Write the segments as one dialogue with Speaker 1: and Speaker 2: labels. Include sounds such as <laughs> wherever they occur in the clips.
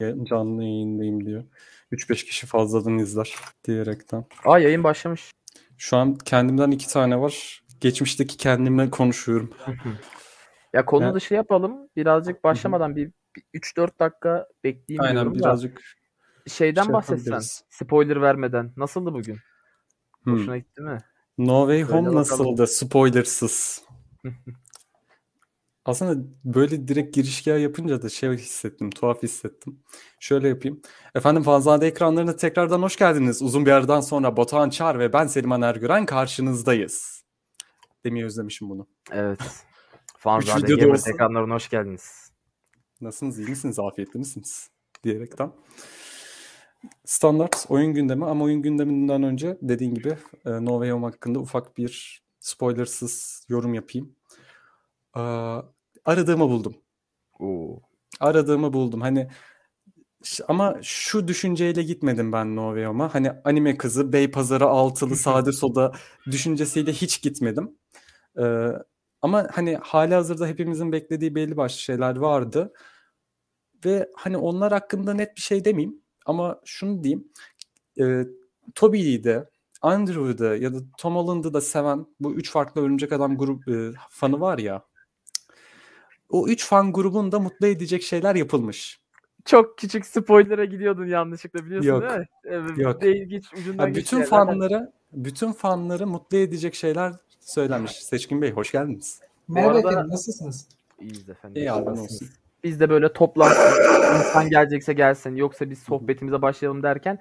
Speaker 1: canlı yayındayım diyor. 3-5 kişi fazladan izler diyerekten.
Speaker 2: Aa yayın başlamış.
Speaker 1: Şu an kendimden iki tane var. Geçmişteki kendimle konuşuyorum.
Speaker 2: Ya konu
Speaker 1: Ya-
Speaker 2: dışı yapalım. Birazcık başlamadan bir, bir 3-4 dakika bekleyeyim
Speaker 1: Aynen
Speaker 2: diyorum da.
Speaker 1: birazcık
Speaker 2: Şeyden
Speaker 1: şey
Speaker 2: bahsetsen. Spoiler vermeden. Nasıldı bugün?
Speaker 1: Hmm.
Speaker 2: Hoşuna gitti mi?
Speaker 1: No Way Home
Speaker 2: bakalım.
Speaker 1: nasıldı? Spoilersız. <laughs> Aslında böyle direkt girişgah yapınca da şey hissettim, tuhaf hissettim. Şöyle yapayım. Efendim Fanzade ekranlarına tekrardan hoş geldiniz. Uzun bir aradan sonra Batuhan Çar ve ben Seliman Ergüren karşınızdayız. Demeyi özlemişim bunu.
Speaker 2: Evet. <laughs> Fanzade Gamer ekranlarına hoş geldiniz.
Speaker 1: Nasılsınız, iyi misiniz, afiyetli misiniz? Diyerekten. Standart oyun gündemi ama oyun gündeminden önce dediğin gibi e, No Way Home hakkında ufak bir spoilersız yorum yapayım. Aradığımı buldum.
Speaker 2: Oo.
Speaker 1: Aradığımı buldum. Hani ama şu düşünceyle gitmedim ben No Way Home'a. Hani anime kızı, Beypazarı altılı, sade soda düşüncesiyle hiç gitmedim. Ee, ama hani hali hazırda hepimizin beklediği belli başlı şeyler vardı. Ve hani onlar hakkında net bir şey demeyeyim. Ama şunu diyeyim. E, Toby'yi de, Andrew'u da ya da Tom Holland'ı da seven bu üç farklı Örümcek Adam grup e, fanı var ya. O üç fan grubunu da mutlu edecek şeyler yapılmış.
Speaker 2: Çok küçük spoiler'a gidiyordun yanlışlıkla biliyorsun
Speaker 1: Yok.
Speaker 2: değil mi?
Speaker 1: Yok.
Speaker 2: Değil geç ucundan
Speaker 1: Ya bütün fanları, bütün fanları mutlu edecek şeyler söylenmiş. Seçkin Bey hoş geldiniz.
Speaker 3: Merhaba
Speaker 2: arada-
Speaker 3: efendim nasılsınız?
Speaker 2: İyiyiz efendim.
Speaker 1: İyi abi olsun.
Speaker 2: Biz de böyle toplantı insan gelecekse gelsin yoksa biz sohbetimize başlayalım derken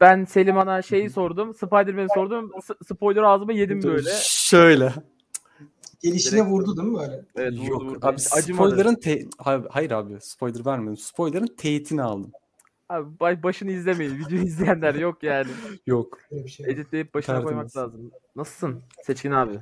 Speaker 2: ben Selim Ana şeyi sordum. Spider-Man'i sordum. S- spoiler ağzıma yedim böyle.
Speaker 1: Şöyle.
Speaker 3: Gelişine
Speaker 2: Direkt-
Speaker 3: vurdu değil mi böyle?
Speaker 2: Evet, vurdu,
Speaker 1: Yok
Speaker 2: vurdu.
Speaker 1: abi
Speaker 2: acımadı.
Speaker 1: spoiler'ın te- hayır, abi spoiler vermedim. Spoiler'ın teyitini aldım.
Speaker 2: Abi baş- başını izlemeyin. Videoyu izleyenler yok yani. <laughs>
Speaker 1: Yok.
Speaker 3: Böyle bir şey. yok.
Speaker 2: Editleyip başına koymak
Speaker 1: Tertemiz.
Speaker 2: lazım. Nasılsın Seçkin abi?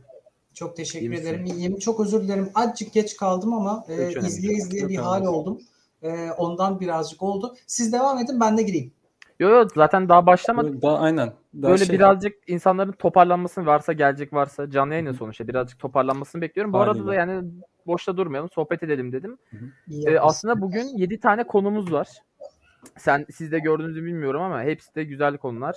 Speaker 3: Çok teşekkür
Speaker 2: İyi misin?
Speaker 3: ederim. İyiyim. Çok özür dilerim. Azıcık geç kaldım ama e,
Speaker 2: önemli
Speaker 3: izleye izleye
Speaker 1: Yok
Speaker 3: bir hal oldum. E, ondan birazcık oldu. Siz devam edin ben de gireyim.
Speaker 2: Yok yok zaten daha başlamadık.
Speaker 1: Daha aynen. Daha
Speaker 2: Böyle
Speaker 1: şey-
Speaker 2: birazcık insanların toparlanmasını varsa gelecek varsa canlı yayın ya sonuçta birazcık toparlanmasını bekliyorum. Bu arada da yani boşta durmayalım sohbet edelim dedim. Ee, aslında bugün 7 tane konumuz var. Sen siz de gördüğünüzü bilmiyorum ama hepsi de güzel konular.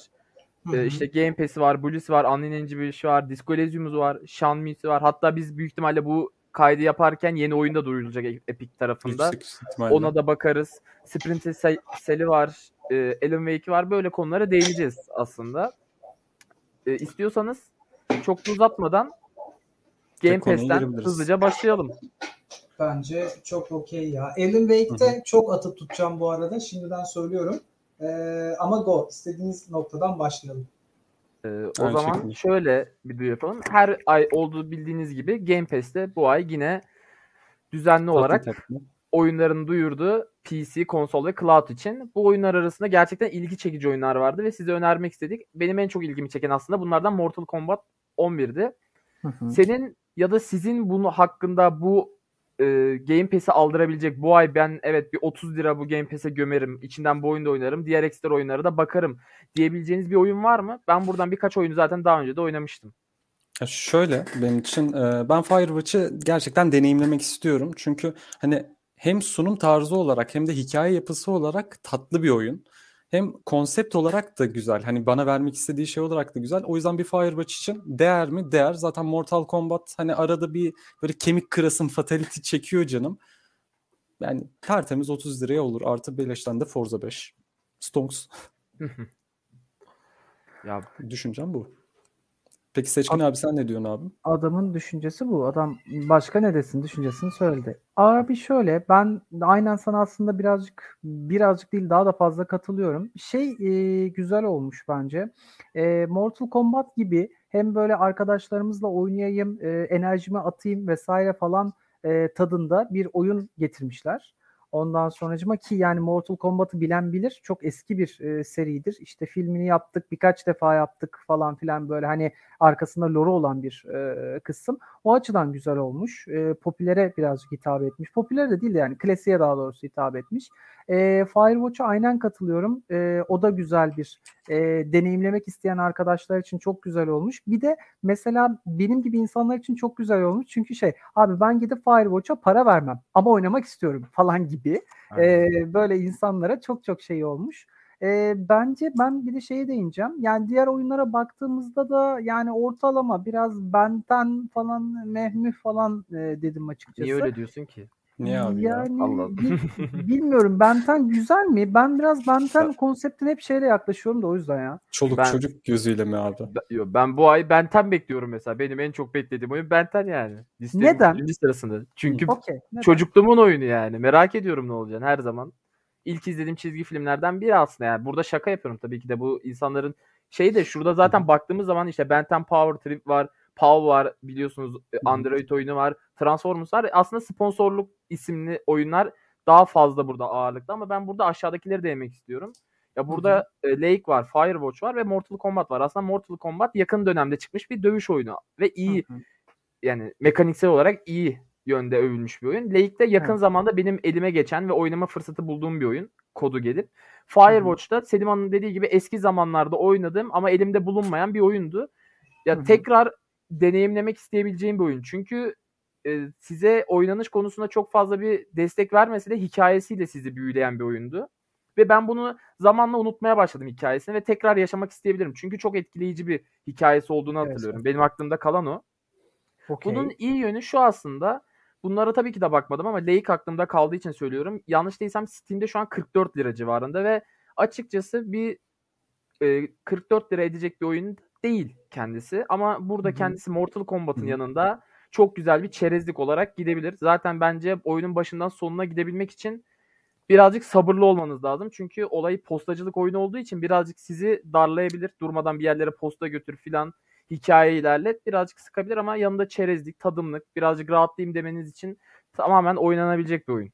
Speaker 3: Hı
Speaker 2: Ee, işte Game Pass'i var, Blue'si var, Unreal Engine 5'i var, Disco Elysium'u var, Shenmue'si var. Hatta biz büyük ihtimalle bu kaydı yaparken yeni oyunda duyurulacak Epic tarafında. Ona da bakarız. Splinter Cell'i var, e, Alan Wake'i var. Böyle konulara değineceğiz aslında. E, istiyorsanız çok da uzatmadan Game Pass'ten hızlıca başlayalım.
Speaker 3: Bence çok okey ya. Alan Wake'de çok atıp tutacağım bu arada. Şimdiden söylüyorum. E, ama go. istediğiniz noktadan başlayalım.
Speaker 2: Ee, o
Speaker 1: Aynı
Speaker 2: zaman
Speaker 1: şekilde.
Speaker 2: şöyle bir duyuru yapalım. Her ay olduğu bildiğiniz gibi Game Pass'te bu ay yine düzenli
Speaker 1: Tatlı
Speaker 2: olarak
Speaker 1: tatlı.
Speaker 2: Oyunlarını duyurdu. PC, konsol ve cloud için. Bu oyunlar arasında gerçekten ilgi çekici oyunlar vardı ve size önermek istedik. Benim en çok ilgimi çeken aslında bunlardan Mortal Kombat 11'di. Senin ya da sizin bunu hakkında bu e, Game Pass'i aldırabilecek bu ay ben evet bir 30 lira bu Game Pass'e gömerim. içinden bu oyunda oynarım. Diğer ekstra oyunlara da bakarım diyebileceğiniz bir oyun var mı? Ben buradan birkaç oyunu zaten daha önce de oynamıştım.
Speaker 1: Ya şöyle benim için e, ben Firewatch'ı gerçekten deneyimlemek istiyorum. Çünkü hani hem sunum tarzı olarak hem de hikaye yapısı olarak tatlı bir oyun. Hem konsept olarak da güzel. Hani bana vermek istediği şey olarak da güzel. O yüzden bir Firewatch için değer mi? Değer. Zaten Mortal Kombat hani arada bir böyle kemik kırasın fatality çekiyor canım. Yani tertemiz 30 liraya olur. Artı beleşten de Forza 5. Stonks.
Speaker 2: Ya
Speaker 1: Düşüncem bu. Peki Seçkin abi sen ne diyorsun abi?
Speaker 4: Adamın düşüncesi bu. Adam başka ne desin düşüncesini söyledi. Abi şöyle ben aynen sana aslında birazcık birazcık değil daha da fazla katılıyorum. Şey e, güzel olmuş bence. E, Mortal Kombat gibi hem böyle arkadaşlarımızla oynayayım, e, enerjimi atayım vesaire falan e, tadında bir oyun getirmişler. Ondan sonracıma ki yani Mortal Kombat'ı bilen bilir. Çok eski bir e, seridir. İşte filmini yaptık, birkaç defa yaptık falan filan böyle hani arkasında lore olan bir e, kısım. O açıdan güzel olmuş. E, popülere birazcık hitap etmiş. Popüler de değil de yani klasiğe daha doğrusu hitap etmiş. E, Firewatch'a aynen katılıyorum. E, o da güzel bir e, deneyimlemek isteyen arkadaşlar için çok güzel olmuş. Bir de mesela benim gibi insanlar için çok güzel olmuş. Çünkü şey abi ben gidip Firewatch'a para vermem ama oynamak istiyorum falan gibi. E, böyle insanlara çok çok şey olmuş. E, bence ben bir de şeye değineceğim. Yani diğer oyunlara baktığımızda da yani ortalama biraz benten falan mehmih falan e, dedim açıkçası.
Speaker 2: Niye öyle diyorsun ki?
Speaker 1: Niye abi
Speaker 4: yani,
Speaker 1: ya?
Speaker 4: Bil- <laughs> bilmiyorum Benten güzel mi? Ben biraz Benten konseptine hep şeyle yaklaşıyorum da o yüzden ya.
Speaker 1: Çoluk
Speaker 2: Ben-
Speaker 1: çocuk gözüyle mi abi?
Speaker 2: Ben, yo, ben bu ay Benten bekliyorum mesela. Benim en çok beklediğim oyun Benten yani. Listemin
Speaker 4: Neden?
Speaker 2: sırasında. Çünkü
Speaker 4: Okey. neden?
Speaker 2: çocukluğumun oyunu yani. Merak ediyorum ne olacağını her zaman. İlk izlediğim çizgi filmlerden biri aslında yani. Burada şaka yapıyorum tabii ki de bu insanların şeyi de şurada zaten baktığımız zaman işte Ben 10 Power Trip var. Paw var biliyorsunuz e, Android oyunu var. Transformers var. Aslında sponsorluk isimli oyunlar daha fazla burada ağırlıkta ama ben burada aşağıdakileri değinmek istiyorum. Ya burada e, Lake var, Firewatch var ve Mortal Kombat var. Aslında Mortal Kombat yakın dönemde çıkmış bir dövüş oyunu ve iyi
Speaker 4: Hı hı.
Speaker 2: yani mekaniksel olarak iyi yönde övülmüş bir oyun. Lake'de yakın
Speaker 4: Evet.
Speaker 2: zamanda benim elime geçen ve oynama fırsatı bulduğum bir oyun. Kodu gelip. Firewatch'ta Selim Hanım'ın dediği gibi eski zamanlarda oynadığım ama elimde bulunmayan bir oyundu. Ya
Speaker 4: Hı hı.
Speaker 2: tekrar deneyimlemek isteyebileceğim bir oyun. Çünkü e, size oynanış konusunda çok fazla bir destek vermese de hikayesiyle sizi büyüleyen bir oyundu. Ve ben bunu zamanla unutmaya başladım hikayesini ve tekrar yaşamak isteyebilirim. Çünkü çok etkileyici bir hikayesi olduğunu
Speaker 4: Evet,
Speaker 2: hatırlıyorum. Benim aklımda kalan o.
Speaker 4: Okey.
Speaker 2: Bunun iyi yönü şu aslında. Bunlara tabii ki de bakmadım ama Lake aklımda kaldığı için söylüyorum. Yanlış değilsem Steam'de şu an 44 lira civarında ve açıkçası bir e, 44 lira edecek bir oyun değil kendisi. Ama burada
Speaker 4: Hı hı.
Speaker 2: kendisi Mortal Kombat'ın
Speaker 1: Hı hı.
Speaker 2: yanında çok güzel bir çerezlik olarak gidebilir. Zaten bence oyunun başından sonuna gidebilmek için birazcık sabırlı olmanız lazım. Çünkü olayı postacılık oyunu olduğu için birazcık sizi darlayabilir. Durmadan bir yerlere posta götür filan hikaye ilerlet. Birazcık sıkabilir ama yanında çerezlik, tadımlık, birazcık rahatlayayım demeniz için tamamen oynanabilecek bir oyun.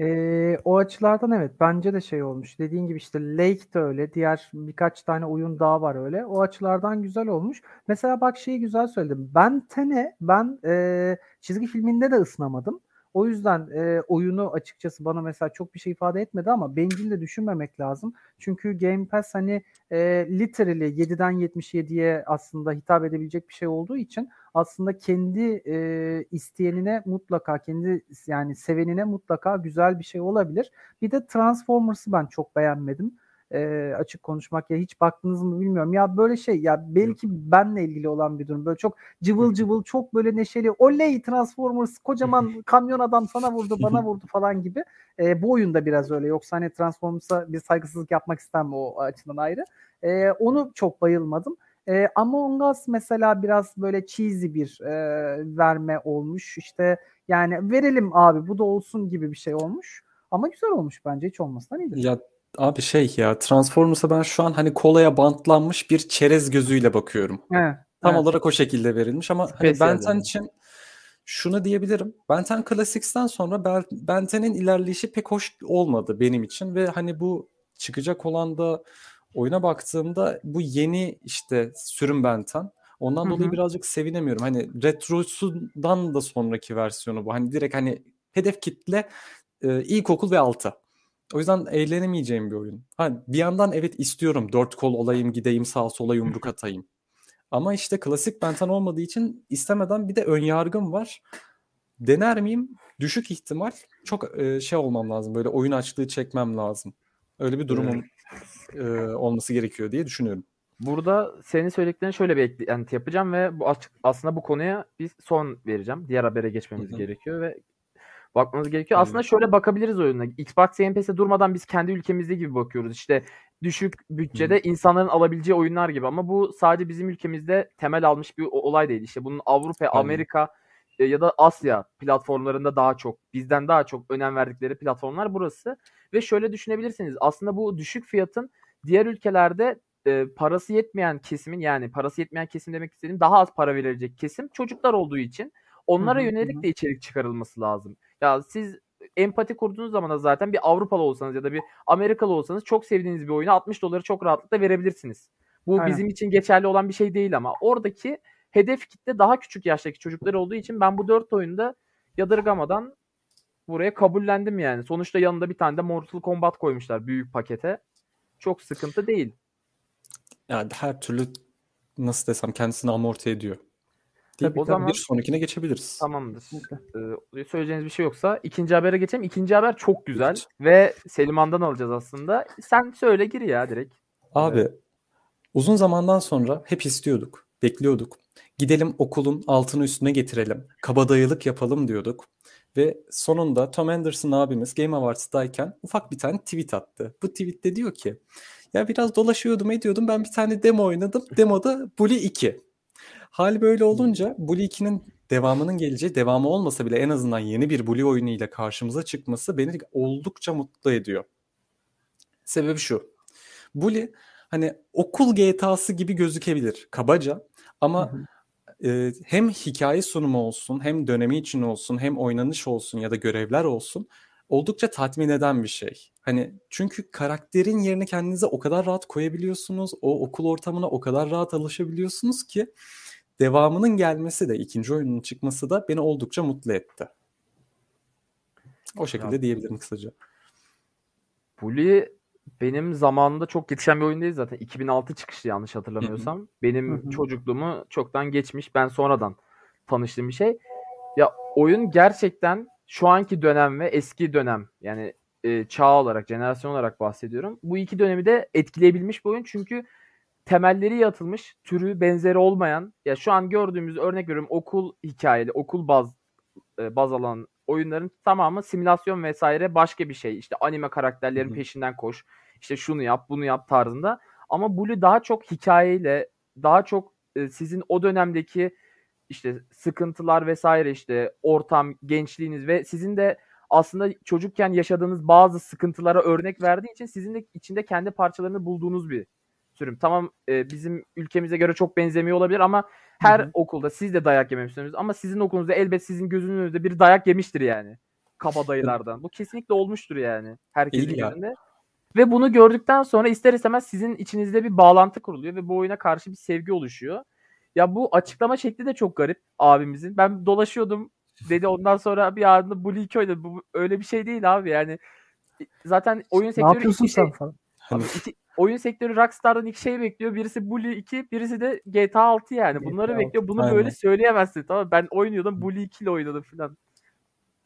Speaker 4: Ee, o açılardan evet bence de şey olmuş. Dediğin gibi işte Lake de öyle. Diğer birkaç tane oyun daha var öyle. O açılardan güzel olmuş. Mesela bak şeyi güzel söyledim. Ben Ten'e ben e, çizgi filminde de ısınamadım. O yüzden e, oyunu açıkçası bana mesela çok bir şey ifade etmedi ama bencil de düşünmemek lazım. Çünkü Game Pass hani e, literally 7'den 77'ye aslında hitap edebilecek bir şey olduğu için aslında kendi e, isteyenine mutlaka kendi yani sevenine mutlaka güzel bir şey olabilir. Bir de Transformers'ı ben çok beğenmedim. E, açık konuşmak ya hiç baktınız mı bilmiyorum. Ya böyle şey ya belki benle ilgili olan bir durum. Böyle çok cıvıl <laughs> cıvıl çok böyle neşeli. Oley Transformers kocaman <laughs> kamyon adam sana vurdu bana vurdu falan gibi. E, bu oyunda biraz öyle. Yoksa hani Transformers'a bir saygısızlık yapmak istemem o açıdan ayrı. E, onu çok bayılmadım. E, Among Us mesela biraz böyle cheesy bir e, verme olmuş. İşte yani verelim abi bu da olsun gibi bir şey olmuş. Ama güzel olmuş bence hiç olmasından iyidir.
Speaker 1: Ya abi şey ya Transformers'a ben şu an hani kolaya bantlanmış bir çerez gözüyle bakıyorum.
Speaker 4: Evet.
Speaker 1: Tam
Speaker 4: evet.
Speaker 1: olarak o şekilde verilmiş ama hani
Speaker 2: Spesiyel
Speaker 1: Benten
Speaker 2: yani.
Speaker 1: için şunu diyebilirim. Benten Classics'ten sonra Benten'in ilerleyişi pek hoş olmadı benim için ve hani bu çıkacak olan da oyuna baktığımda bu yeni işte sürüm Benten. Ondan
Speaker 4: Hı
Speaker 1: dolayı birazcık sevinemiyorum. Hani retrosundan da sonraki versiyonu bu. Hani direkt hani hedef kitle e, ilkokul ve altı. O yüzden eğlenemeyeceğim bir oyun. Ha, bir yandan evet istiyorum. Dört kol olayım, gideyim sağa sola yumruk <laughs> atayım. Ama işte klasik Benten olmadığı için istemeden bir de ön yargım var. Dener miyim? Düşük ihtimal. Çok e, şey olmam lazım. Böyle oyun açlığı çekmem lazım. Öyle bir durumum e, olması gerekiyor diye düşünüyorum.
Speaker 2: Burada senin söylediklerini şöyle bir eklenti yapacağım ve bu açık, aslında bu konuya bir son vereceğim. Diğer habere geçmemiz
Speaker 1: Hı hı.
Speaker 2: gerekiyor ve bakmamız gerekiyor.
Speaker 1: Evet.
Speaker 2: Aslında şöyle bakabiliriz oyuna. Xbox Game Pass'e durmadan biz kendi ülkemizde gibi bakıyoruz. İşte düşük bütçede insanların alabileceği oyunlar gibi ama bu sadece bizim ülkemizde temel almış bir olay değil. İşte bunun Avrupa,
Speaker 1: Aynen.
Speaker 2: Amerika e, ya da Asya platformlarında daha çok, bizden daha çok önem verdikleri platformlar burası. Ve şöyle düşünebilirsiniz. Aslında bu düşük fiyatın diğer ülkelerde e, parası yetmeyen kesimin yani parası yetmeyen kesim demek istediğim daha az para verilecek kesim çocuklar olduğu için onlara
Speaker 4: Hı hı,
Speaker 2: yönelik de içerik çıkarılması lazım. Ya siz empati kurduğunuz zaman da zaten bir Avrupalı olsanız ya da bir Amerikalı olsanız çok sevdiğiniz bir oyunu 60 doları çok rahatlıkla verebilirsiniz. Bu
Speaker 4: Aynen.
Speaker 2: bizim için geçerli olan bir şey değil ama oradaki hedef kitle daha küçük yaştaki çocuklar olduğu için ben bu dört oyunda yadırgamadan buraya kabullendim yani. Sonuçta yanında bir tane de Mortal Kombat koymuşlar büyük pakete. Çok sıkıntı değil.
Speaker 1: Yani her türlü nasıl desem kendisini amorti ediyor.
Speaker 2: Tabii,
Speaker 1: Deyip
Speaker 2: o zaman
Speaker 1: bir sonrakine geçebiliriz.
Speaker 2: Tamamdır. Ee, söyleyeceğiniz bir şey yoksa ikinci habere geçelim. İkinci haber çok güzel evet. ve Selimhan'dan alacağız aslında. Sen söyle gir ya direkt.
Speaker 1: Abi evet. uzun zamandan sonra hep istiyorduk, bekliyorduk. Gidelim okulun altını üstüne getirelim, kabadayılık yapalım diyorduk. Ve sonunda Tom Anderson abimiz Game Awards'dayken ufak bir tane tweet attı. Bu tweette diyor ki ya biraz dolaşıyordum ediyordum ben bir tane demo oynadım. Demoda Bully 2. Hal böyle olunca Bully 2'nin devamının geleceği, devamı olmasa bile en azından yeni bir Bully oyunu ile karşımıza çıkması beni oldukça mutlu ediyor. Sebebi şu. Bully hani okul GTA'sı gibi gözükebilir kabaca ama hı hı e, hem hikaye sunumu olsun hem dönemi için olsun hem oynanış olsun ya da görevler olsun oldukça tatmin eden bir şey. Hani çünkü karakterin yerine kendinize o kadar rahat koyabiliyorsunuz. O okul ortamına o kadar rahat alışabiliyorsunuz ki devamının gelmesi de ikinci oyunun çıkması da beni oldukça mutlu etti. O şekilde ya, diyebilirim kısaca.
Speaker 2: Bully benim zamanında çok yetişen bir oyun değil zaten. 2006 çıkışlı yanlış hatırlamıyorsam. Hı-hı. Benim Hı-hı. çocukluğumu çoktan geçmiş. Ben sonradan tanıştığım bir şey. Ya oyun gerçekten şu anki dönem ve eski dönem yani e, çağ olarak, jenerasyon olarak bahsediyorum. Bu iki dönemi de etkileyebilmiş bir oyun. Çünkü temelleri yatılmış, türü benzeri olmayan ya şu an gördüğümüz örnek veriyorum okul hikayeli, okul baz e, baz alan oyunların tamamı simülasyon vesaire başka bir şey. İşte anime karakterlerin peşinden koş. İşte şunu yap, bunu yap tarzında. Ama Blue daha çok hikayeyle, daha çok e, sizin o dönemdeki işte sıkıntılar vesaire işte ortam, gençliğiniz ve sizin de aslında çocukken yaşadığınız bazı sıkıntılara örnek verdiği için sizin de içinde kendi parçalarını bulduğunuz bir sürüm. Tamam e, bizim ülkemize göre çok benzemiyor olabilir ama her Hı-hı. okulda siz de dayak yememişsiniz ama sizin okulunuzda elbet sizin gözünün önünde bir dayak yemiştir yani. Kabadayılardan. Bu kesinlikle olmuştur yani. Herkesin gözünde. Ve bunu gördükten sonra ister istemez sizin içinizde bir bağlantı kuruluyor ve bu oyuna karşı bir sevgi oluşuyor. Ya bu açıklama şekli de çok garip abimizin. Ben dolaşıyordum dedi ondan sonra bir anda Bully 2 oynadı. Bu öyle bir şey değil abi yani. Zaten oyun sektörü...
Speaker 4: Ne yapıyorsun sen şey, falan?
Speaker 2: Abi iki, oyun sektörü Rockstar'dan iki şey bekliyor. Birisi Bully 2, birisi de GTA 6 yani. GTA Bunları 6. bekliyor. Bunu Aynen. böyle söyleyemezsin. Tamam ben oynuyordum Bully 2 ile oynadım falan.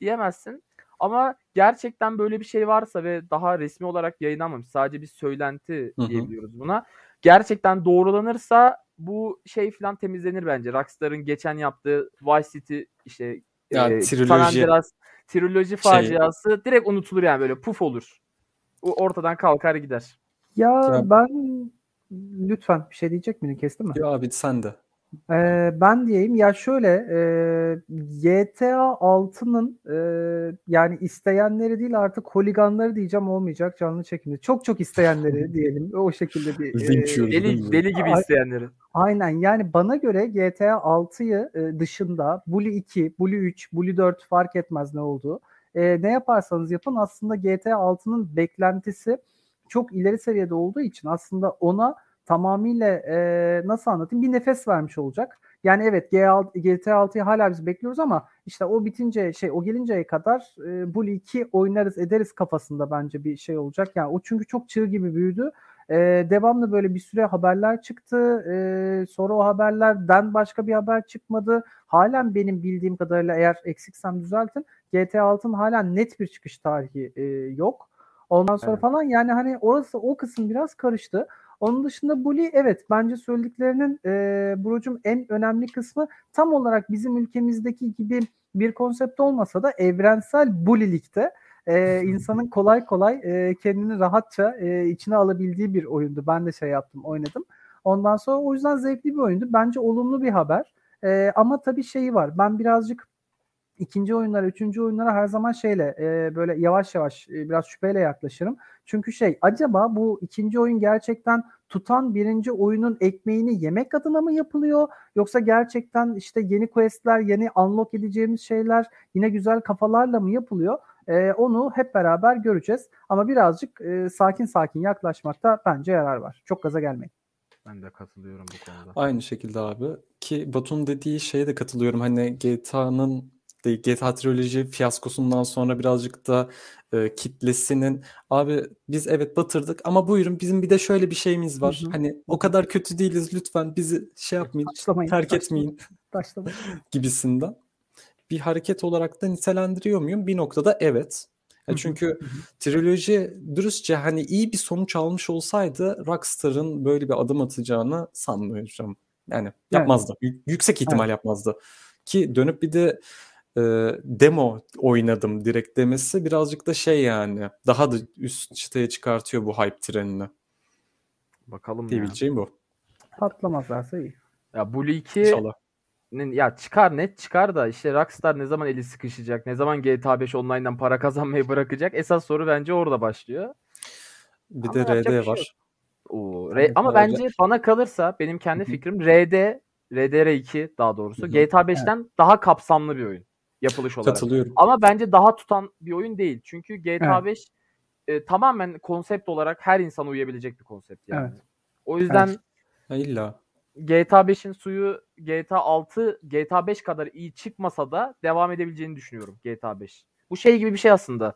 Speaker 2: Diyemezsin. Ama gerçekten böyle bir şey varsa ve daha resmi olarak yayınlanmamış sadece bir söylenti Hı-hı. diyebiliyoruz buna. Gerçekten doğrulanırsa bu şey falan temizlenir bence. Rockstar'ın geçen yaptığı Vice City işte
Speaker 1: ya, e, triloji. Biraz,
Speaker 2: triloji şey faciası şey... direkt unutulur yani böyle puf olur. O ortadan kalkar gider.
Speaker 4: Ya, ya ben lütfen bir şey diyecek miydin kestin mi?
Speaker 1: Ya abi sen de.
Speaker 4: Ee, ben diyeyim ya şöyle e, GTA 6'nın e, yani isteyenleri değil artık holiganları diyeceğim olmayacak canlı çekimde. Çok çok isteyenleri <laughs> diyelim o şekilde bir
Speaker 2: e, deli, deli gibi isteyenleri.
Speaker 4: Aynen yani bana göre GTA 6'yı e, dışında Bully 2, Bully 3, Bully 4 fark etmez ne olduğu. E, ne yaparsanız yapın aslında GTA 6'nın beklentisi çok ileri seviyede olduğu için aslında ona tamamıyla e, nasıl anlatayım bir nefes vermiş olacak. Yani evet GTA 6'yı hala biz bekliyoruz ama işte o bitince şey o gelinceye kadar e, bu 2 oynarız ederiz kafasında bence bir şey olacak. Yani o çünkü çok çığ gibi büyüdü. E, devamlı böyle bir süre haberler çıktı. E, sonra o haberlerden başka bir haber çıkmadı. Halen benim bildiğim kadarıyla eğer eksiksem düzeltin. GTA 6'ın hala net bir çıkış tarihi e, yok. Ondan sonra evet. falan yani hani orası o kısım biraz karıştı. Onun dışında Bully evet bence söylediklerinin e, Buracım en önemli kısmı tam olarak bizim ülkemizdeki gibi bir konsept olmasa da evrensel bullylikte e, insanın kolay kolay e, kendini rahatça e, içine alabildiği bir oyundu. Ben de şey yaptım oynadım. Ondan sonra o yüzden zevkli bir oyundu. Bence olumlu bir haber. E, ama tabii şeyi var. Ben birazcık ikinci oyunlara, üçüncü oyunlara her zaman şeyle e, böyle yavaş yavaş e, biraz şüpheyle yaklaşırım. Çünkü şey acaba bu ikinci oyun gerçekten tutan birinci oyunun ekmeğini yemek adına mı yapılıyor? Yoksa gerçekten işte yeni questler, yeni unlock edeceğimiz şeyler yine güzel kafalarla mı yapılıyor? E, onu hep beraber göreceğiz. Ama birazcık e, sakin sakin yaklaşmakta bence yarar var. Çok gaza gelmeyin.
Speaker 2: Ben de katılıyorum bu konuda.
Speaker 1: Aynı şekilde abi. Ki Batu'nun dediği şeye de katılıyorum. Hani GTA'nın GTA Trilogy fiyaskosundan sonra birazcık da e, kitlesinin abi biz evet batırdık ama buyurun bizim bir de şöyle bir şeyimiz var.
Speaker 4: Hı hı.
Speaker 1: Hani o kadar kötü değiliz lütfen bizi şey yapmayın,
Speaker 4: Taşlamayın,
Speaker 1: terk
Speaker 4: taşlamayın,
Speaker 1: etmeyin
Speaker 4: taşlamayın.
Speaker 1: gibisinden bir hareket olarak da nitelendiriyor muyum? Bir noktada evet. Ya
Speaker 4: hı,
Speaker 1: çünkü triloji dürüstçe hani iyi bir sonuç almış olsaydı Rockstar'ın böyle bir adım atacağını sanmıyorum. Yani yapmazdı. Y- yüksek ihtimal yapmazdı. Ki dönüp bir de e, demo oynadım direkt demesi birazcık da şey yani daha da üst çıtaya çıkartıyor bu hype trenini
Speaker 2: Bakalım ya.
Speaker 1: diyebileceğim bu.
Speaker 4: Patlamazlarsa iyi.
Speaker 2: Ya Bully 2
Speaker 1: İnşallah.
Speaker 2: nin- ya çıkar net çıkar da işte Rockstar ne zaman eli sıkışacak? Ne zaman GTA 5 online'dan para kazanmayı bırakacak? Esas soru bence orada başlıyor.
Speaker 1: Bir
Speaker 2: Ama
Speaker 1: de RD
Speaker 2: şey
Speaker 1: var.
Speaker 2: Oo,
Speaker 1: Tabii
Speaker 2: R- ama bence bana kalırsa benim kendi fikrim RD RDR2 daha doğrusu. GTA 5'ten daha kapsamlı bir oyun yapılış olarak.
Speaker 1: Katılıyorum.
Speaker 2: Ama bence daha tutan bir oyun değil. Çünkü GTA
Speaker 4: Evet.
Speaker 2: 5 e, tamamen konsept olarak her insan uyabilecek bir konsept yani.
Speaker 4: Evet.
Speaker 2: O yüzden
Speaker 4: Evet.
Speaker 1: İlla.
Speaker 2: GTA 5'in suyu GTA 6, GTA 5 kadar iyi çıkmasa da devam edebileceğini düşünüyorum GTA 5. Bu şey gibi bir şey aslında.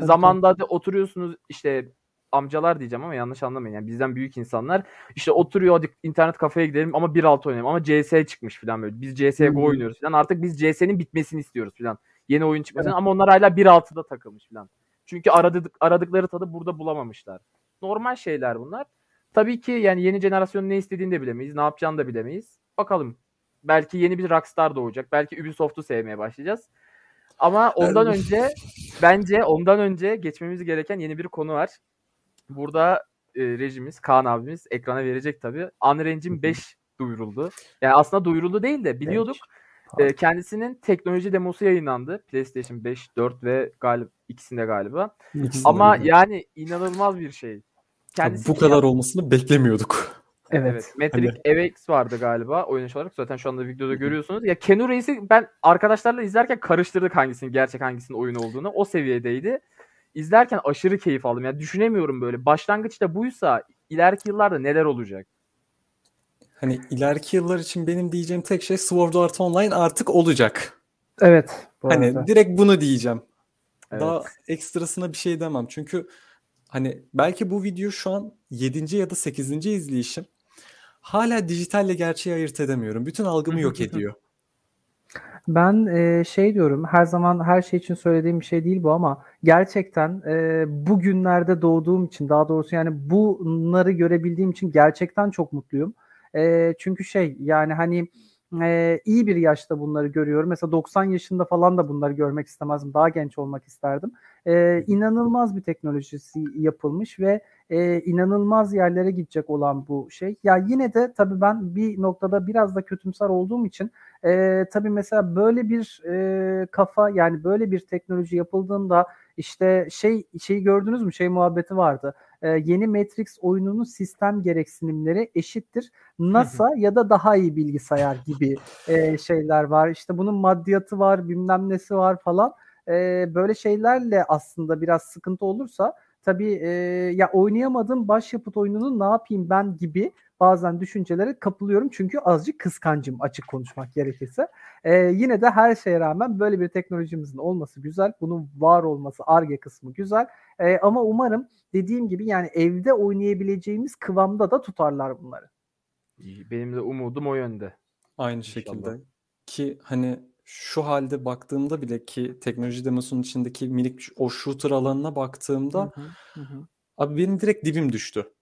Speaker 2: Zamanda da oturuyorsunuz işte amcalar diyeceğim ama yanlış anlamayın. Yani bizden büyük insanlar işte oturuyor hadi internet kafeye gidelim ama 1.6 oynayalım ama CS çıkmış falan böyle. Biz CS:GO oynuyoruz falan. Artık biz CS'nin bitmesini istiyoruz falan. Yeni oyun çıkmasını
Speaker 4: Evet.
Speaker 2: ama onlar hala 1.6'da takılmış falan. Çünkü aradık, aradıkları tadı burada bulamamışlar. Normal şeyler bunlar. Tabii ki yani yeni jenerasyonun ne istediğini de bilemeyiz. Ne yapacağını da bilemeyiz. Bakalım. Belki yeni bir Rockstar doğacak. Belki Ubisoft'u sevmeye başlayacağız. Ama ondan önce bence ondan önce geçmemiz gereken yeni bir konu var. Burada e, rejimiz, Kaan abimiz ekrana verecek tabii. Unreal Engine 5 duyuruldu. Yani aslında duyuruldu değil de biliyorduk. E, kendisinin teknoloji demosu yayınlandı. PlayStation 5, 4 ve galiba ikisinde galiba.
Speaker 1: İkisinde
Speaker 2: Ama
Speaker 1: de.
Speaker 2: yani inanılmaz bir şey. Kendisi
Speaker 1: bu
Speaker 2: iki
Speaker 1: kadar
Speaker 2: yap-
Speaker 1: olmasını beklemiyorduk.
Speaker 4: Evet.
Speaker 2: Evet. Matrix MX vardı galiba oyuncu olarak. Zaten şu anda videoda görüyorsunuz. Ya Keanu Reeves'i ben arkadaşlarla izlerken karıştırdık hangisinin gerçek hangisinin oyun olduğunu. O seviyedeydi. İzlerken aşırı keyif aldım. Yani düşünemiyorum böyle. Başlangıçta buysa ileriki yıllarda neler olacak?
Speaker 1: Hani ileriki yıllar için benim diyeceğim tek şey Sword Art Online artık olacak.
Speaker 4: Evet. Bu
Speaker 1: Hani
Speaker 4: arada.
Speaker 1: direkt bunu diyeceğim.
Speaker 2: Evet.
Speaker 1: Daha ekstrasına bir şey demem. Çünkü hani belki bu video şu an 7. ya da 8. izleyişim. Hala dijitalle gerçeği ayırt edemiyorum. Bütün algımı yok <laughs> ediyor.
Speaker 4: Ben e, şey diyorum her zaman her şey için söylediğim bir şey değil bu ama gerçekten e, bugünlerde doğduğum için daha doğrusu yani bunları görebildiğim için gerçekten çok mutluyum. E, çünkü şey yani hani e, iyi bir yaşta bunları görüyorum. Mesela 90 yaşında falan da bunları görmek istemezdim. Daha genç olmak isterdim. E, inanılmaz bir teknolojisi yapılmış ve e, inanılmaz yerlere gidecek olan bu şey. Ya yine de tabii ben bir noktada biraz da kötümser olduğum için e, tabii mesela böyle bir e, kafa yani böyle bir teknoloji yapıldığında işte şey şeyi gördünüz mü şey muhabbeti vardı. E, yeni Matrix oyununun sistem gereksinimleri eşittir NASA ya da daha iyi bilgisayar gibi e, şeyler var. İşte bunun maddiyatı var, bilmem nesi var falan. E, böyle şeylerle aslında biraz sıkıntı olursa tabii e, ya oynayamadığım başyapıt oyununu ne yapayım ben gibi bazen düşüncelere kapılıyorum. Çünkü azıcık kıskancım açık konuşmak gerekirse. E, yine de her şeye rağmen böyle bir teknolojimizin olması güzel. Bunun var olması ARGE kısmı güzel. E, ama umarım dediğim gibi yani evde oynayabileceğimiz kıvamda da tutarlar bunları.
Speaker 2: Benim de umudum o yönde.
Speaker 1: Aynı
Speaker 2: İnşallah.
Speaker 1: şekilde. Ki hani şu halde baktığımda bile ki teknoloji demosunun içindeki minik o shooter alanına baktığımda
Speaker 4: Hı hı, hı hı.
Speaker 1: abi benim direkt dibim düştü.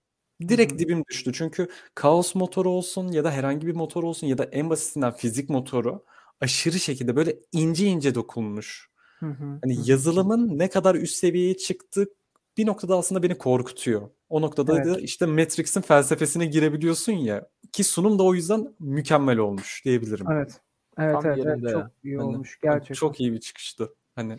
Speaker 1: Direkt dibim düştü. Çünkü kaos motoru olsun ya da herhangi bir motor olsun ya da en basitinden fizik motoru aşırı şekilde böyle ince ince dokunmuş.
Speaker 4: Hı hı,
Speaker 1: Hani yazılımın ne kadar üst seviyeye çıktı bir noktada aslında beni korkutuyor. O noktada
Speaker 4: Evet.
Speaker 1: da işte Matrix'in felsefesine girebiliyorsun ya ki sunum da o yüzden mükemmel olmuş diyebilirim.
Speaker 4: Evet. Evet,
Speaker 2: Tam
Speaker 4: evet, evet. Çok
Speaker 2: ya.
Speaker 4: iyi
Speaker 1: Hani
Speaker 4: olmuş gerçekten.
Speaker 1: çok iyi bir çıkıştı. Hani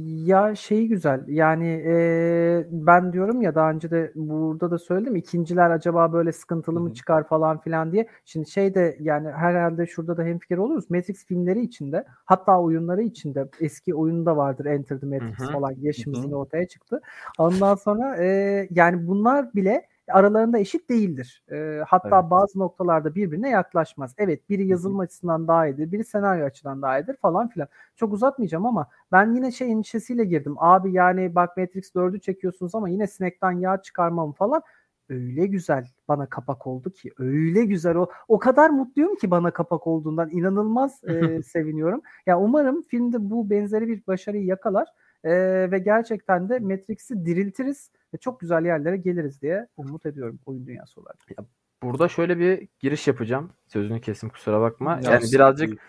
Speaker 4: Ya şey güzel yani e, ben diyorum ya daha önce de burada da söyledim ikinciler acaba böyle sıkıntılı
Speaker 1: Hı
Speaker 4: mı çıkar falan filan diye. Şimdi şey de yani herhalde şurada da hemfikir oluruz. Matrix filmleri içinde hatta oyunları içinde eski oyunda vardır Enter the Matrix
Speaker 2: Hı hı.
Speaker 4: falan yaşımız
Speaker 1: Hı hı.
Speaker 4: yine ortaya çıktı. Ondan sonra e, yani bunlar bile aralarında eşit değildir. E, hatta evet. bazı noktalarda birbirine yaklaşmaz. Evet biri yazılma açısından daha iyidir, biri senaryo açıdan daha iyidir falan filan. Çok uzatmayacağım ama ben yine şey endişesiyle girdim. Abi yani bak Matrix 4'ü çekiyorsunuz ama yine sinekten yağ çıkarmam falan öyle güzel bana kapak oldu ki öyle güzel o o kadar mutluyum ki bana kapak olduğundan inanılmaz <laughs> e, seviniyorum. Ya umarım filmde bu benzeri bir başarıyı yakalar e, ve gerçekten de Matrix'i diriltiriz ve çok güzel yerlere geliriz diye umut ediyorum oyun dünyası olarak.
Speaker 2: Ya, burada şöyle bir giriş yapacağım. Sözünü kesim kusura bakma. Ya, yani birazcık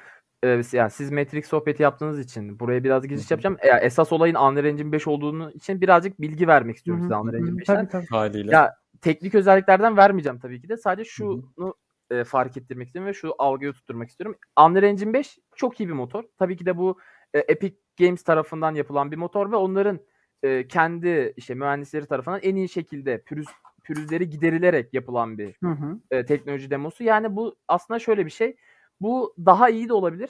Speaker 2: e, yani siz Matrix sohbeti yaptığınız için buraya biraz giriş yapacağım. Ya, esas olayın Unreal Engine 5 olduğunu için birazcık bilgi vermek istiyorum size Unreal Engine 5'ten. Tabii, tabii. Haliyle. Ya teknik özelliklerden vermeyeceğim tabii ki de. Sadece şunu e, fark ettirmek istiyorum ve şu algıyı tutturmak istiyorum. Unreal Engine 5 çok iyi bir motor. Tabii ki de bu e, Epic Games tarafından yapılan bir motor ve onların e, kendi işte mühendisleri tarafından en iyi şekilde pürüz pürüzleri giderilerek yapılan bir hı hı. E, teknoloji demosu. Yani bu aslında şöyle bir şey. Bu daha iyi de olabilir.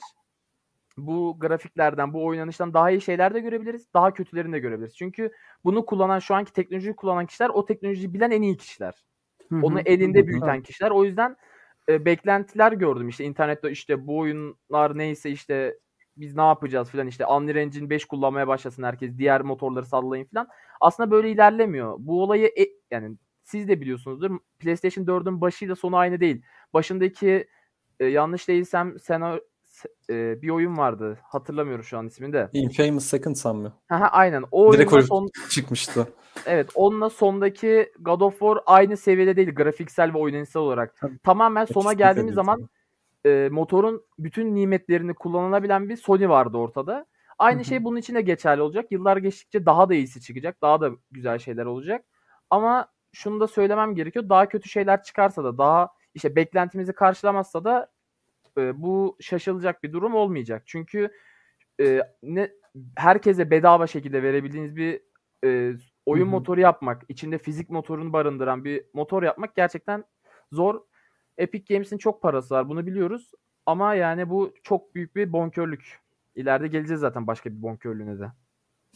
Speaker 2: Bu grafiklerden, bu oynanıştan daha iyi şeyler de görebiliriz. Daha kötülerini de görebiliriz. Çünkü bunu kullanan, şu anki teknolojiyi kullanan kişiler o teknolojiyi bilen en iyi kişiler. Hı hı. Onu elinde büyüten kişiler. O yüzden e, beklentiler gördüm. İşte internette işte bu oyunlar neyse işte biz ne yapacağız filan işte Unreal Engine 5 kullanmaya başlasın herkes. Diğer motorları sallayın filan. Aslında böyle ilerlemiyor. Bu olayı e, yani siz de biliyorsunuzdur. PlayStation 4'ün başıyla sonu aynı değil. Başındaki e, yanlış değilsem Seno, e, bir oyun vardı. Hatırlamıyorum şu an ismini de.
Speaker 1: Infamous Second?
Speaker 2: Aha, aynen. O
Speaker 1: Direkt oyunla son... <laughs> çıkmıştı.
Speaker 2: Evet. Onunla sondaki God of War aynı seviyede değil. Grafiksel ve oynanışsal olarak. Tabii. Tamamen sona geldiğimiz zaman e, motorun bütün nimetlerini kullanılabilen bir Sony vardı ortada. Aynı Hı-hı. şey bunun için de geçerli olacak. Yıllar geçtikçe daha da iyisi çıkacak. Daha da güzel şeyler olacak. Ama şunu da söylemem gerekiyor. Daha kötü şeyler çıkarsa da daha işte beklentimizi karşılamazsa da e, bu şaşılacak bir durum olmayacak. Çünkü e, ne herkese bedava şekilde verebildiğiniz bir e, oyun Hı-hı. motoru yapmak, içinde fizik motorunu barındıran bir motor yapmak gerçekten zor. Epic Games'in çok parası var bunu biliyoruz. Ama yani bu çok büyük bir bonkörlük. İleride geleceğiz zaten başka bir bonkörlüğüne de.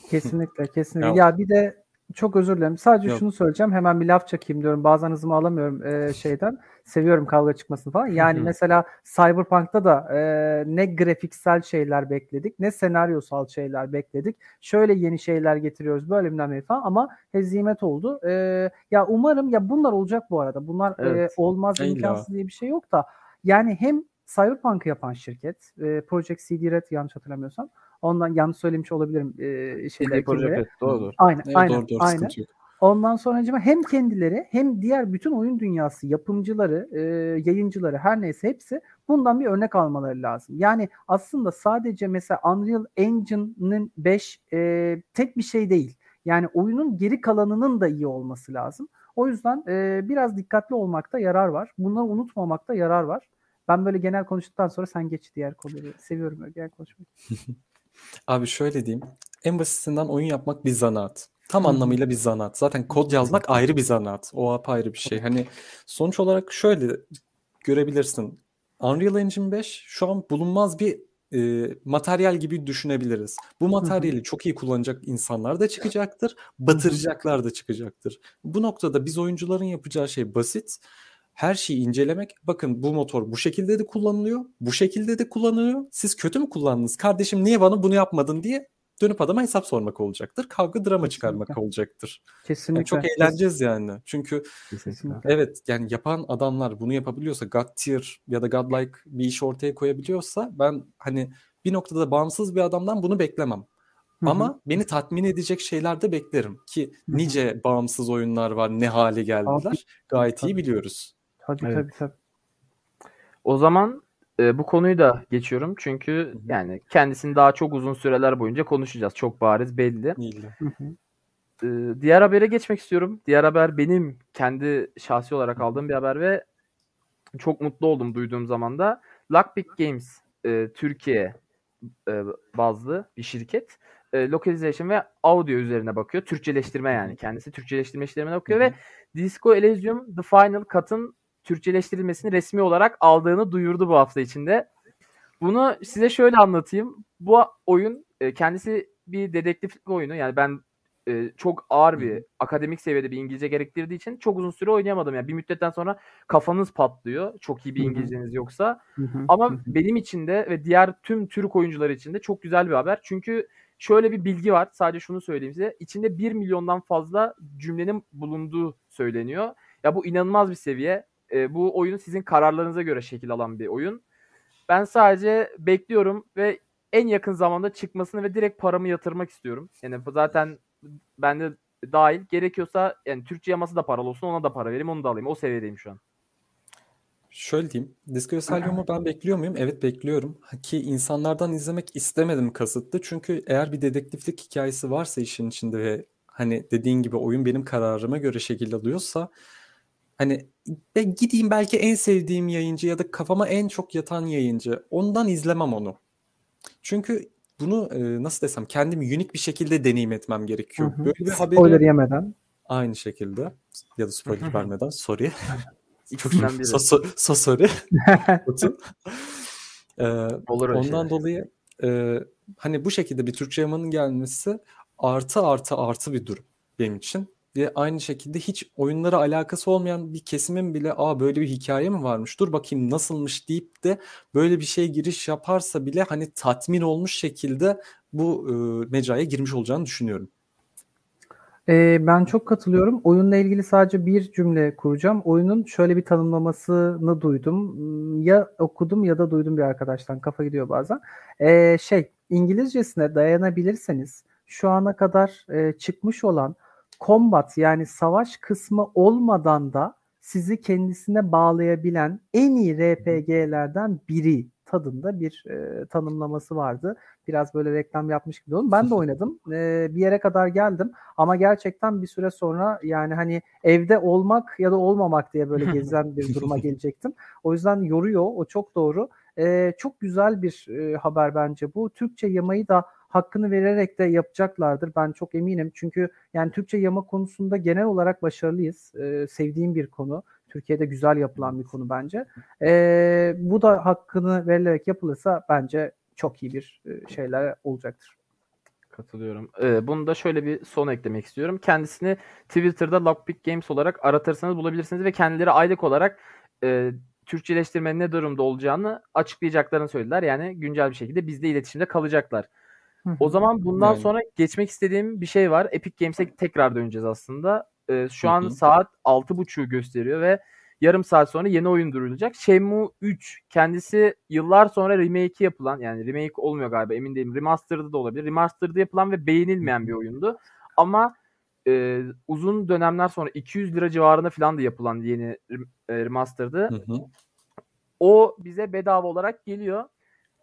Speaker 4: Kesinlikle kesinlikle. ya, ya bir de çok özür dilerim. Sadece Yok. şunu söyleyeceğim. Hemen bir laf çakayım diyorum. Bazen hızımı alamıyorum e, şeyden. Seviyorum kavga çıkmasını falan. Yani mesela Cyberpunk'ta da e, ne grafiksel şeyler bekledik, ne senaryosal şeyler bekledik. Şöyle yeni şeyler getiriyoruz, böyle bilmem falan ama hezimet oldu. E, ya umarım ya bunlar olacak bu arada. Bunlar evet. e, olmaz imkansız diye bir şey yok da. Yani hem Cyberpunk'ı yapan şirket, e, Project CD Red yanlış hatırlamıyorsam Ondan yanlış söylemiş olabilirim e, şeyler.
Speaker 2: Evet, doğru.
Speaker 4: Aynen, evet, aynen, doğru, doğru, aynen. Ondan sonra hem kendileri hem diğer bütün oyun dünyası yapımcıları, e, yayıncıları her neyse hepsi bundan bir örnek almaları lazım. Yani aslında sadece mesela Unreal Engine'ın 5 e, tek bir şey değil. Yani oyunun geri kalanının da iyi olması lazım. O yüzden e, biraz dikkatli olmakta yarar var. Bunları unutmamakta yarar var. Ben böyle genel konuştuktan sonra sen geç diğer konuları. Seviyorum öyle genel konuşmayı. <laughs>
Speaker 1: Abi şöyle diyeyim. En basitinden oyun yapmak bir zanaat. Tam anlamıyla bir zanaat. Zaten kod yazmak ayrı bir zanaat. O apayrı bir şey. Hani sonuç olarak şöyle görebilirsin. Unreal Engine 5 şu an bulunmaz bir e, materyal gibi düşünebiliriz. Bu materyali çok iyi kullanacak insanlar da çıkacaktır. Batıracaklar da çıkacaktır. Bu noktada biz oyuncuların yapacağı şey basit her şeyi incelemek. Bakın bu motor bu şekilde de kullanılıyor. Bu şekilde de kullanılıyor. Siz kötü mü kullandınız? Kardeşim niye bana bunu yapmadın diye dönüp adama hesap sormak olacaktır. Kavga drama çıkarmak Kesinlikle. olacaktır. Kesinlikle. Yani çok eğleneceğiz yani. Çünkü Kesinlikle. evet yani yapan adamlar bunu yapabiliyorsa God tier ya da godlike bir iş ortaya koyabiliyorsa ben hani bir noktada bağımsız bir adamdan bunu beklemem. Hı-hı. Ama beni tatmin edecek şeyler de beklerim ki nice Hı-hı. bağımsız oyunlar var ne hale geldiler. Abi, Gayet tabii. iyi biliyoruz.
Speaker 4: Tabii evet. tabii tabii.
Speaker 2: O zaman e, bu konuyu da geçiyorum. Çünkü yani kendisini daha çok uzun süreler boyunca konuşacağız. Çok bariz belli. E, diğer habere geçmek istiyorum. Diğer haber benim kendi şahsi olarak aldığım bir haber ve çok mutlu oldum duyduğum zaman da. Lockpick Games e, Türkiye e, bazlı bir şirket. E, localization ve audio üzerine bakıyor. Türkçeleştirme yani. Kendisi Türkçeleştirme işlerine bakıyor ve Disco Elysium The Final Cut'ın Türkçeleştirilmesini resmi olarak aldığını duyurdu bu hafta içinde. Bunu size şöyle anlatayım. Bu oyun e, kendisi bir dedektiflik oyunu. Yani ben e, çok ağır bir akademik seviyede bir İngilizce gerektirdiği için çok uzun süre oynayamadım. Yani bir müddetten sonra kafanız patlıyor. Çok iyi bir İngilizceniz yoksa. Ama benim için de ve diğer tüm Türk oyuncular için de çok güzel bir haber. Çünkü şöyle bir bilgi var. Sadece şunu söyleyeyim size. İçinde 1 milyondan fazla cümlenin bulunduğu söyleniyor. Ya bu inanılmaz bir seviye. E, bu oyun sizin kararlarınıza göre şekil alan bir oyun. Ben sadece bekliyorum ve en yakın zamanda çıkmasını ve direkt paramı yatırmak istiyorum. Yani zaten ben de dahil gerekiyorsa yani Türkçe yaması da paralı olsun ona da para vereyim onu da alayım. O seviyedeyim şu an.
Speaker 1: Şöyle diyeyim. Disco Elysium'u ben bekliyor muyum? Evet bekliyorum. Ki insanlardan izlemek istemedim kasıtlı. Çünkü eğer bir dedektiflik hikayesi varsa işin içinde ve hani dediğin gibi oyun benim kararıma göre şekil alıyorsa hani ben gideyim belki en sevdiğim yayıncı ya da kafama en çok yatan yayıncı. Ondan izlemem onu. Çünkü bunu e, nasıl desem kendim unik bir şekilde deneyim etmem gerekiyor.
Speaker 4: Hı hı. Böyle bir haberi spoiler yemeden.
Speaker 1: Aynı şekilde ya da spoiler vermeden sorry. <laughs> <laughs> Biri. so, so, so sorry. <laughs> ee, Olur ondan şeyler. dolayı e, hani bu şekilde bir Türkçe yamanın gelmesi artı artı artı bir durum benim için. Ve aynı şekilde hiç oyunlara alakası olmayan bir kesimin bile aa böyle bir hikaye mi varmış dur bakayım nasılmış deyip de böyle bir şey giriş yaparsa bile hani tatmin olmuş şekilde bu e, mecraya girmiş olacağını düşünüyorum.
Speaker 4: Ee, ben çok katılıyorum. Oyunla ilgili sadece bir cümle kuracağım. Oyunun şöyle bir tanımlamasını duydum. Ya okudum ya da duydum bir arkadaştan. Kafa gidiyor bazen. Ee, şey İngilizcesine dayanabilirseniz şu ana kadar e, çıkmış olan combat yani savaş kısmı olmadan da sizi kendisine bağlayabilen en iyi RPG'lerden biri tadında bir e, tanımlaması vardı. Biraz böyle reklam yapmış gibi oldum. Ben de oynadım. <laughs> E, bir yere kadar geldim ama gerçekten bir süre sonra yani hani evde olmak ya da olmamak diye böyle <laughs> gezen bir duruma gelecektim. O yüzden yoruyor. O çok doğru. E, çok güzel bir e, haber bence bu. Türkçe yamayı da hakkını vererek de yapacaklardır. Ben çok eminim. Çünkü yani Türkçe yama konusunda genel olarak başarılıyız. Ee, sevdiğim bir konu. Türkiye'de güzel yapılan bir konu bence. Ee, bu da hakkını verilerek yapılırsa bence çok iyi bir e, şeyler olacaktır.
Speaker 2: Katılıyorum. Ee, bunu da şöyle bir son eklemek istiyorum. Kendisini Twitter'da Lockpick Games olarak aratırsanız bulabilirsiniz ve kendileri aylık olarak e, Türkçeleştirmenin ne durumda olacağını açıklayacaklarını söylediler. Yani güncel bir şekilde bizde iletişimde kalacaklar. O zaman bundan yani. sonra geçmek istediğim bir şey var. Epic Games'e tekrar döneceğiz aslında. Ee, şu an saat 6.30'u gösteriyor ve yarım saat sonra yeni oyun duyurulacak. Shenmue 3 kendisi yıllar sonra remake yapılan yani remake olmuyor galiba emin değilim. Remastered'ı da olabilir. Remastered'ı yapılan ve beğenilmeyen bir oyundu. Ama e, uzun dönemler sonra 200 lira civarında falan da yapılan yeni e, remastered'ı. O bize bedava olarak geliyor.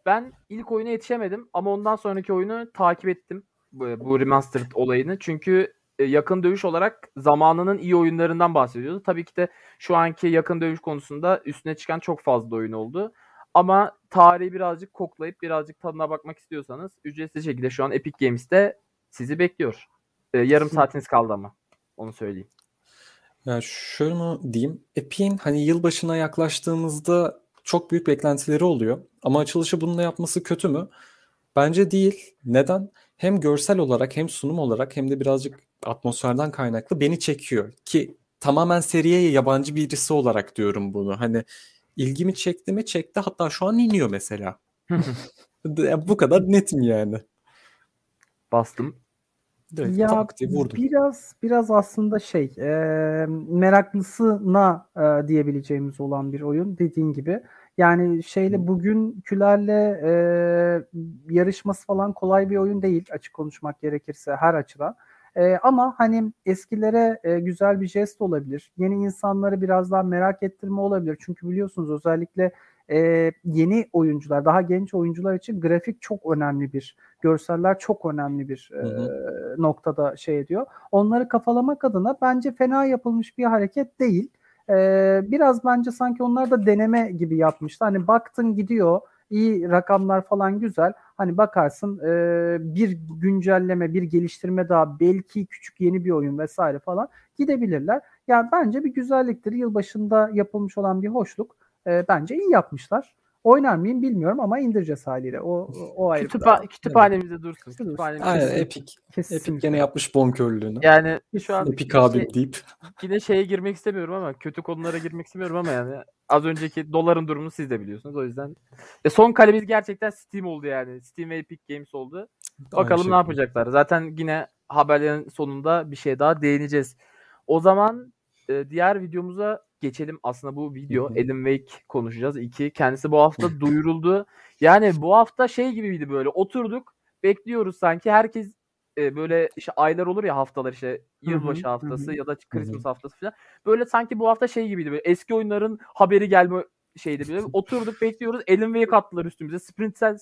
Speaker 2: Ben ilk oyuna yetişemedim ama ondan sonraki oyunu takip ettim. Bu, bu remastered olayını. Çünkü e, yakın dövüş olarak zamanının iyi oyunlarından bahsediyordu. Tabii ki de şu anki yakın dövüş konusunda üstüne çıkan çok fazla oyun oldu. Ama tarihi birazcık koklayıp birazcık tadına bakmak istiyorsanız ücretsiz şekilde şu an Epic Games'te sizi bekliyor. Ee, yarım saatiniz kaldı ama. Onu söyleyeyim.
Speaker 1: Ya şöyle mi diyeyim? Epic'in hani yılbaşına yaklaştığımızda çok büyük beklentileri oluyor. Ama açılışı bununla yapması kötü mü? Bence değil. Neden? Hem görsel olarak hem sunum olarak hem de birazcık atmosferden kaynaklı beni çekiyor. Ki tamamen seriye yabancı birisi olarak diyorum bunu. Hani ilgimi çekti mi çekti hatta şu an iniyor mesela. <laughs> Bu kadar netim yani.
Speaker 2: Bastım.
Speaker 4: Direkt ya vurdum. biraz biraz aslında şey e, meraklısına e, diyebileceğimiz olan bir oyun dediğin gibi. Yani şeyle bugünkülerle e, yarışması falan kolay bir oyun değil açık konuşmak gerekirse her açıdan. E, ama hani eskilere e, güzel bir jest olabilir. Yeni insanları biraz daha merak ettirme olabilir. Çünkü biliyorsunuz özellikle e, yeni oyuncular, daha genç oyuncular için grafik çok önemli bir, görseller çok önemli bir e, noktada şey ediyor. Onları kafalamak adına bence fena yapılmış bir hareket değil. E, biraz bence sanki onlar da deneme gibi yapmıştı. Hani baktın gidiyor, iyi rakamlar falan güzel. Hani bakarsın e, bir güncelleme, bir geliştirme daha belki küçük yeni bir oyun vesaire falan gidebilirler. Yani bence bir güzelliktir. Yılbaşında yapılmış olan bir hoşluk e, bence iyi yapmışlar. Oynar mıyım bilmiyorum ama indireceğiz haliyle. O o ayrı.
Speaker 2: Kütüpha- kütüphanemizde dursun.
Speaker 4: Dursun.
Speaker 2: Kütüphanemizde
Speaker 1: Aynen
Speaker 2: dursun.
Speaker 1: Epic.
Speaker 4: Kesin.
Speaker 1: Epic gene yapmış bonkörlüğünü.
Speaker 2: Yani şu an
Speaker 1: Epic abi
Speaker 2: şey-
Speaker 1: deyip. <laughs>
Speaker 2: yine şeye girmek istemiyorum ama kötü konulara girmek istemiyorum ama yani az önceki doların durumunu siz de biliyorsunuz. O yüzden e, son kalemiz gerçekten Steam oldu yani. Steam ve Epic Games oldu. Bakalım
Speaker 1: Aynı
Speaker 2: ne
Speaker 1: şekilde.
Speaker 2: yapacaklar. Zaten yine haberlerin sonunda bir şey daha değineceğiz. O zaman e, diğer videomuza geçelim. Aslında bu video. Alan Wake konuşacağız. İki. Kendisi bu hafta <laughs> duyuruldu. Yani bu hafta şey gibiydi böyle. Oturduk bekliyoruz sanki. Herkes e, böyle işte aylar olur ya haftalar işte yılbaşı haftası ya da Christmas haftası falan. Böyle sanki bu hafta şey gibiydi böyle eski oyunların haberi gelme şeydi böyle. <laughs> Oturduk bekliyoruz. Alan Wake attılar üstümüze. Splinter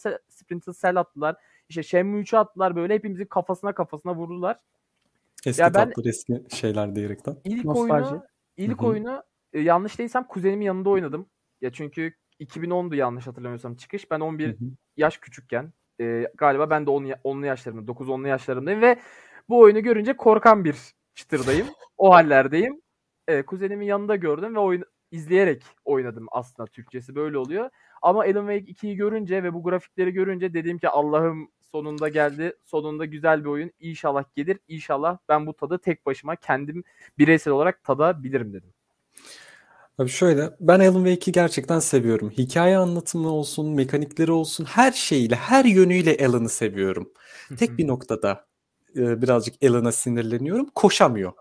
Speaker 2: Cell attılar. İşte Shenmue 3'ü attılar böyle hepimizin kafasına kafasına vurdular.
Speaker 1: Eski
Speaker 2: Ya ben-
Speaker 1: eski şeyler diyerekten.
Speaker 2: İlk
Speaker 4: Nostalji.
Speaker 2: oyunu ilk oyunu e, yanlış değilsem kuzenimin yanında oynadım. Ya çünkü 2010'du yanlış hatırlamıyorsam çıkış. Ben 11
Speaker 1: Hı hı.
Speaker 2: yaş küçükken e, galiba ben de 10 ya- 10'lu yaşlarımda 9-10'lu yaşlarımdayım ve bu oyunu görünce korkan bir çıtırdayım. o hallerdeyim. E, kuzenimin yanında gördüm ve oyun izleyerek oynadım aslında Türkçesi böyle oluyor. Ama Alan Wake 2'yi görünce ve bu grafikleri görünce dedim ki Allah'ım sonunda geldi. Sonunda güzel bir oyun. İnşallah gelir. İnşallah ben bu tadı tek başıma kendim bireysel olarak tadabilirim dedim.
Speaker 1: Abi şöyle ben Alan Wake'i gerçekten seviyorum. Hikaye anlatımı olsun, mekanikleri olsun her şeyiyle, her yönüyle Alan'ı seviyorum. Tek bir noktada e, birazcık Alan'a sinirleniyorum. Koşamıyor.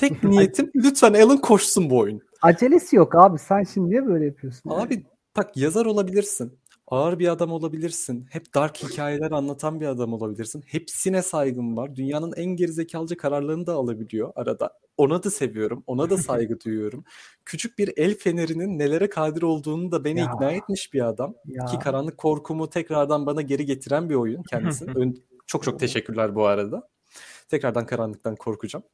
Speaker 1: Tek <laughs> niyetim lütfen Alan koşsun bu oyun.
Speaker 4: Acelesi yok abi. Sen şimdi niye böyle yapıyorsun? yani?
Speaker 1: Abi bak yazar olabilirsin. Ağır bir adam olabilirsin. Hep dark hikayeler anlatan bir adam olabilirsin. Hepsine saygım var. Dünyanın en gerizekalıca kararlarını da alabiliyor arada. Ona da seviyorum. Ona da saygı <laughs> duyuyorum. Küçük bir el fenerinin nelere kadir olduğunu da beni
Speaker 4: Ya.
Speaker 1: ikna etmiş bir adam.
Speaker 4: Ya.
Speaker 1: Ki karanlık korkumu tekrardan bana geri getiren bir oyun kendisi. <laughs> Ön- çok çok teşekkürler bu arada. Tekrardan karanlıktan korkacağım.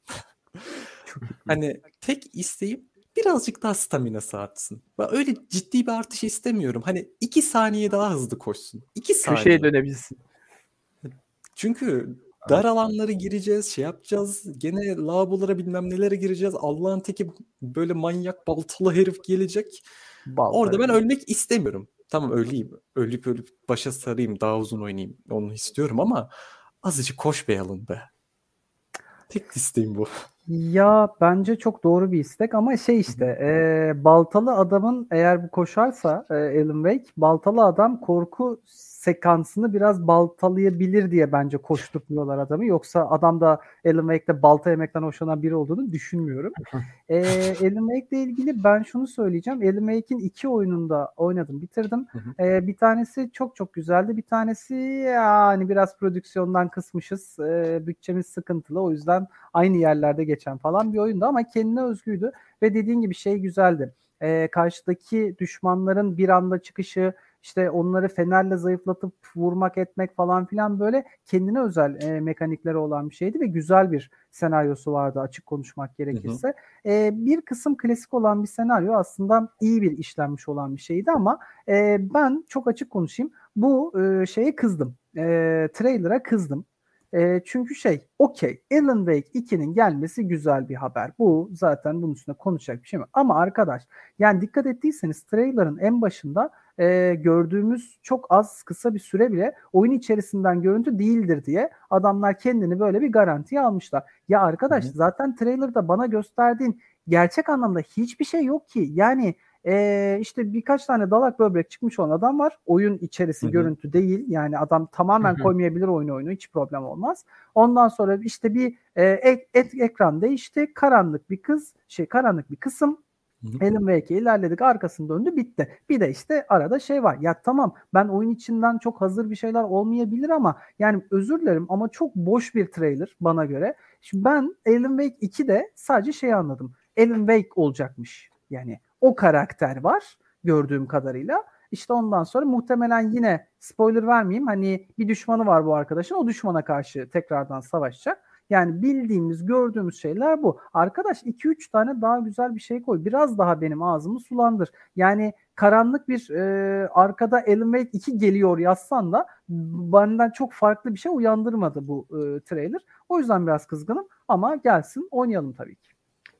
Speaker 1: <laughs> hani tek isteğim birazcık daha staminası artsın. Ben öyle ciddi bir artış istemiyorum. Hani iki saniye daha hızlı koşsun. İki saniye.
Speaker 2: Köşeye dönebilsin.
Speaker 1: Çünkü dar alanlara gireceğiz, şey yapacağız. Gene lavabolara bilmem nelere gireceğiz. Allah'ın teki böyle manyak baltalı herif gelecek.
Speaker 4: Balta.
Speaker 1: Orada ben ölmek istemiyorum. Tamam öleyim. Ölüp ölüp başa sarayım. Daha uzun oynayayım. Onu istiyorum ama azıcık koş be be. Tek isteğim bu.
Speaker 4: Ya bence çok doğru bir istek ama şey işte e, baltalı adamın eğer bu koşarsa e, Alan Wake baltalı adam korku sekansını biraz baltalayabilir diye bence koşturmuyorlar adamı. Yoksa adam da Alan Wake'de balta yemekten hoşlanan biri olduğunu düşünmüyorum. e, Alan Wake'le ilgili ben şunu söyleyeceğim. Alan Wake'in iki oyununda oynadım bitirdim.
Speaker 1: Hı hı.
Speaker 4: E, bir tanesi çok çok güzeldi. Bir tanesi yani biraz prodüksiyondan kısmışız. E, bütçemiz sıkıntılı. O yüzden aynı yerlerde geçen falan bir oyundu ama kendine özgüydü ve dediğin gibi şey güzeldi. Ee, karşıdaki düşmanların bir anda çıkışı işte onları fenerle zayıflatıp vurmak etmek falan filan böyle kendine özel e, mekanikleri olan bir şeydi ve güzel bir senaryosu vardı açık konuşmak gerekirse. Ee, bir kısım klasik olan bir senaryo aslında iyi bir işlenmiş olan bir şeydi ama e, ben çok açık konuşayım bu e, şeye kızdım. E, trailer'a kızdım. E, çünkü şey okey Alan Wake 2'nin gelmesi güzel bir haber. Bu zaten bunun üstüne konuşacak bir şey mi? Ama arkadaş yani dikkat ettiyseniz trailer'ın en başında e, gördüğümüz çok az kısa bir süre bile oyun içerisinden görüntü değildir diye adamlar kendini böyle bir garantiye almışlar. Ya arkadaş
Speaker 1: Hı hı.
Speaker 4: zaten trailer'da bana gösterdiğin gerçek anlamda hiçbir şey yok ki. Yani ee, işte birkaç tane dalak böbrek çıkmış olan adam var. Oyun içerisi
Speaker 1: Hı hı.
Speaker 4: görüntü değil. Yani adam tamamen
Speaker 2: Hı hı.
Speaker 4: koymayabilir oyunu oyunu hiç problem olmaz. Ondan sonra işte bir e, ek- et, ekran değişti. Karanlık bir kız, şey karanlık bir kısım. Alan Wake'e ilerledik arkasını döndü bitti. Bir de işte arada şey var. Ya tamam ben oyun içinden çok hazır bir şeyler olmayabilir ama yani özür dilerim ama çok boş bir trailer bana göre. Şimdi ben Alan Wake 2'de sadece şey anladım. Alan Wake olacakmış. Yani o karakter var gördüğüm kadarıyla. İşte ondan sonra muhtemelen yine spoiler vermeyeyim. Hani bir düşmanı var bu arkadaşın. O düşmana karşı tekrardan savaşacak. Yani bildiğimiz, gördüğümüz şeyler bu. Arkadaş 2-3 tane daha güzel bir şey koy. Biraz daha benim ağzımı sulandır. Yani karanlık bir e, arkada Alan Wake 2 geliyor yazsan da benden çok farklı bir şey uyandırmadı bu e, trailer. O yüzden biraz kızgınım ama gelsin oynayalım tabii ki.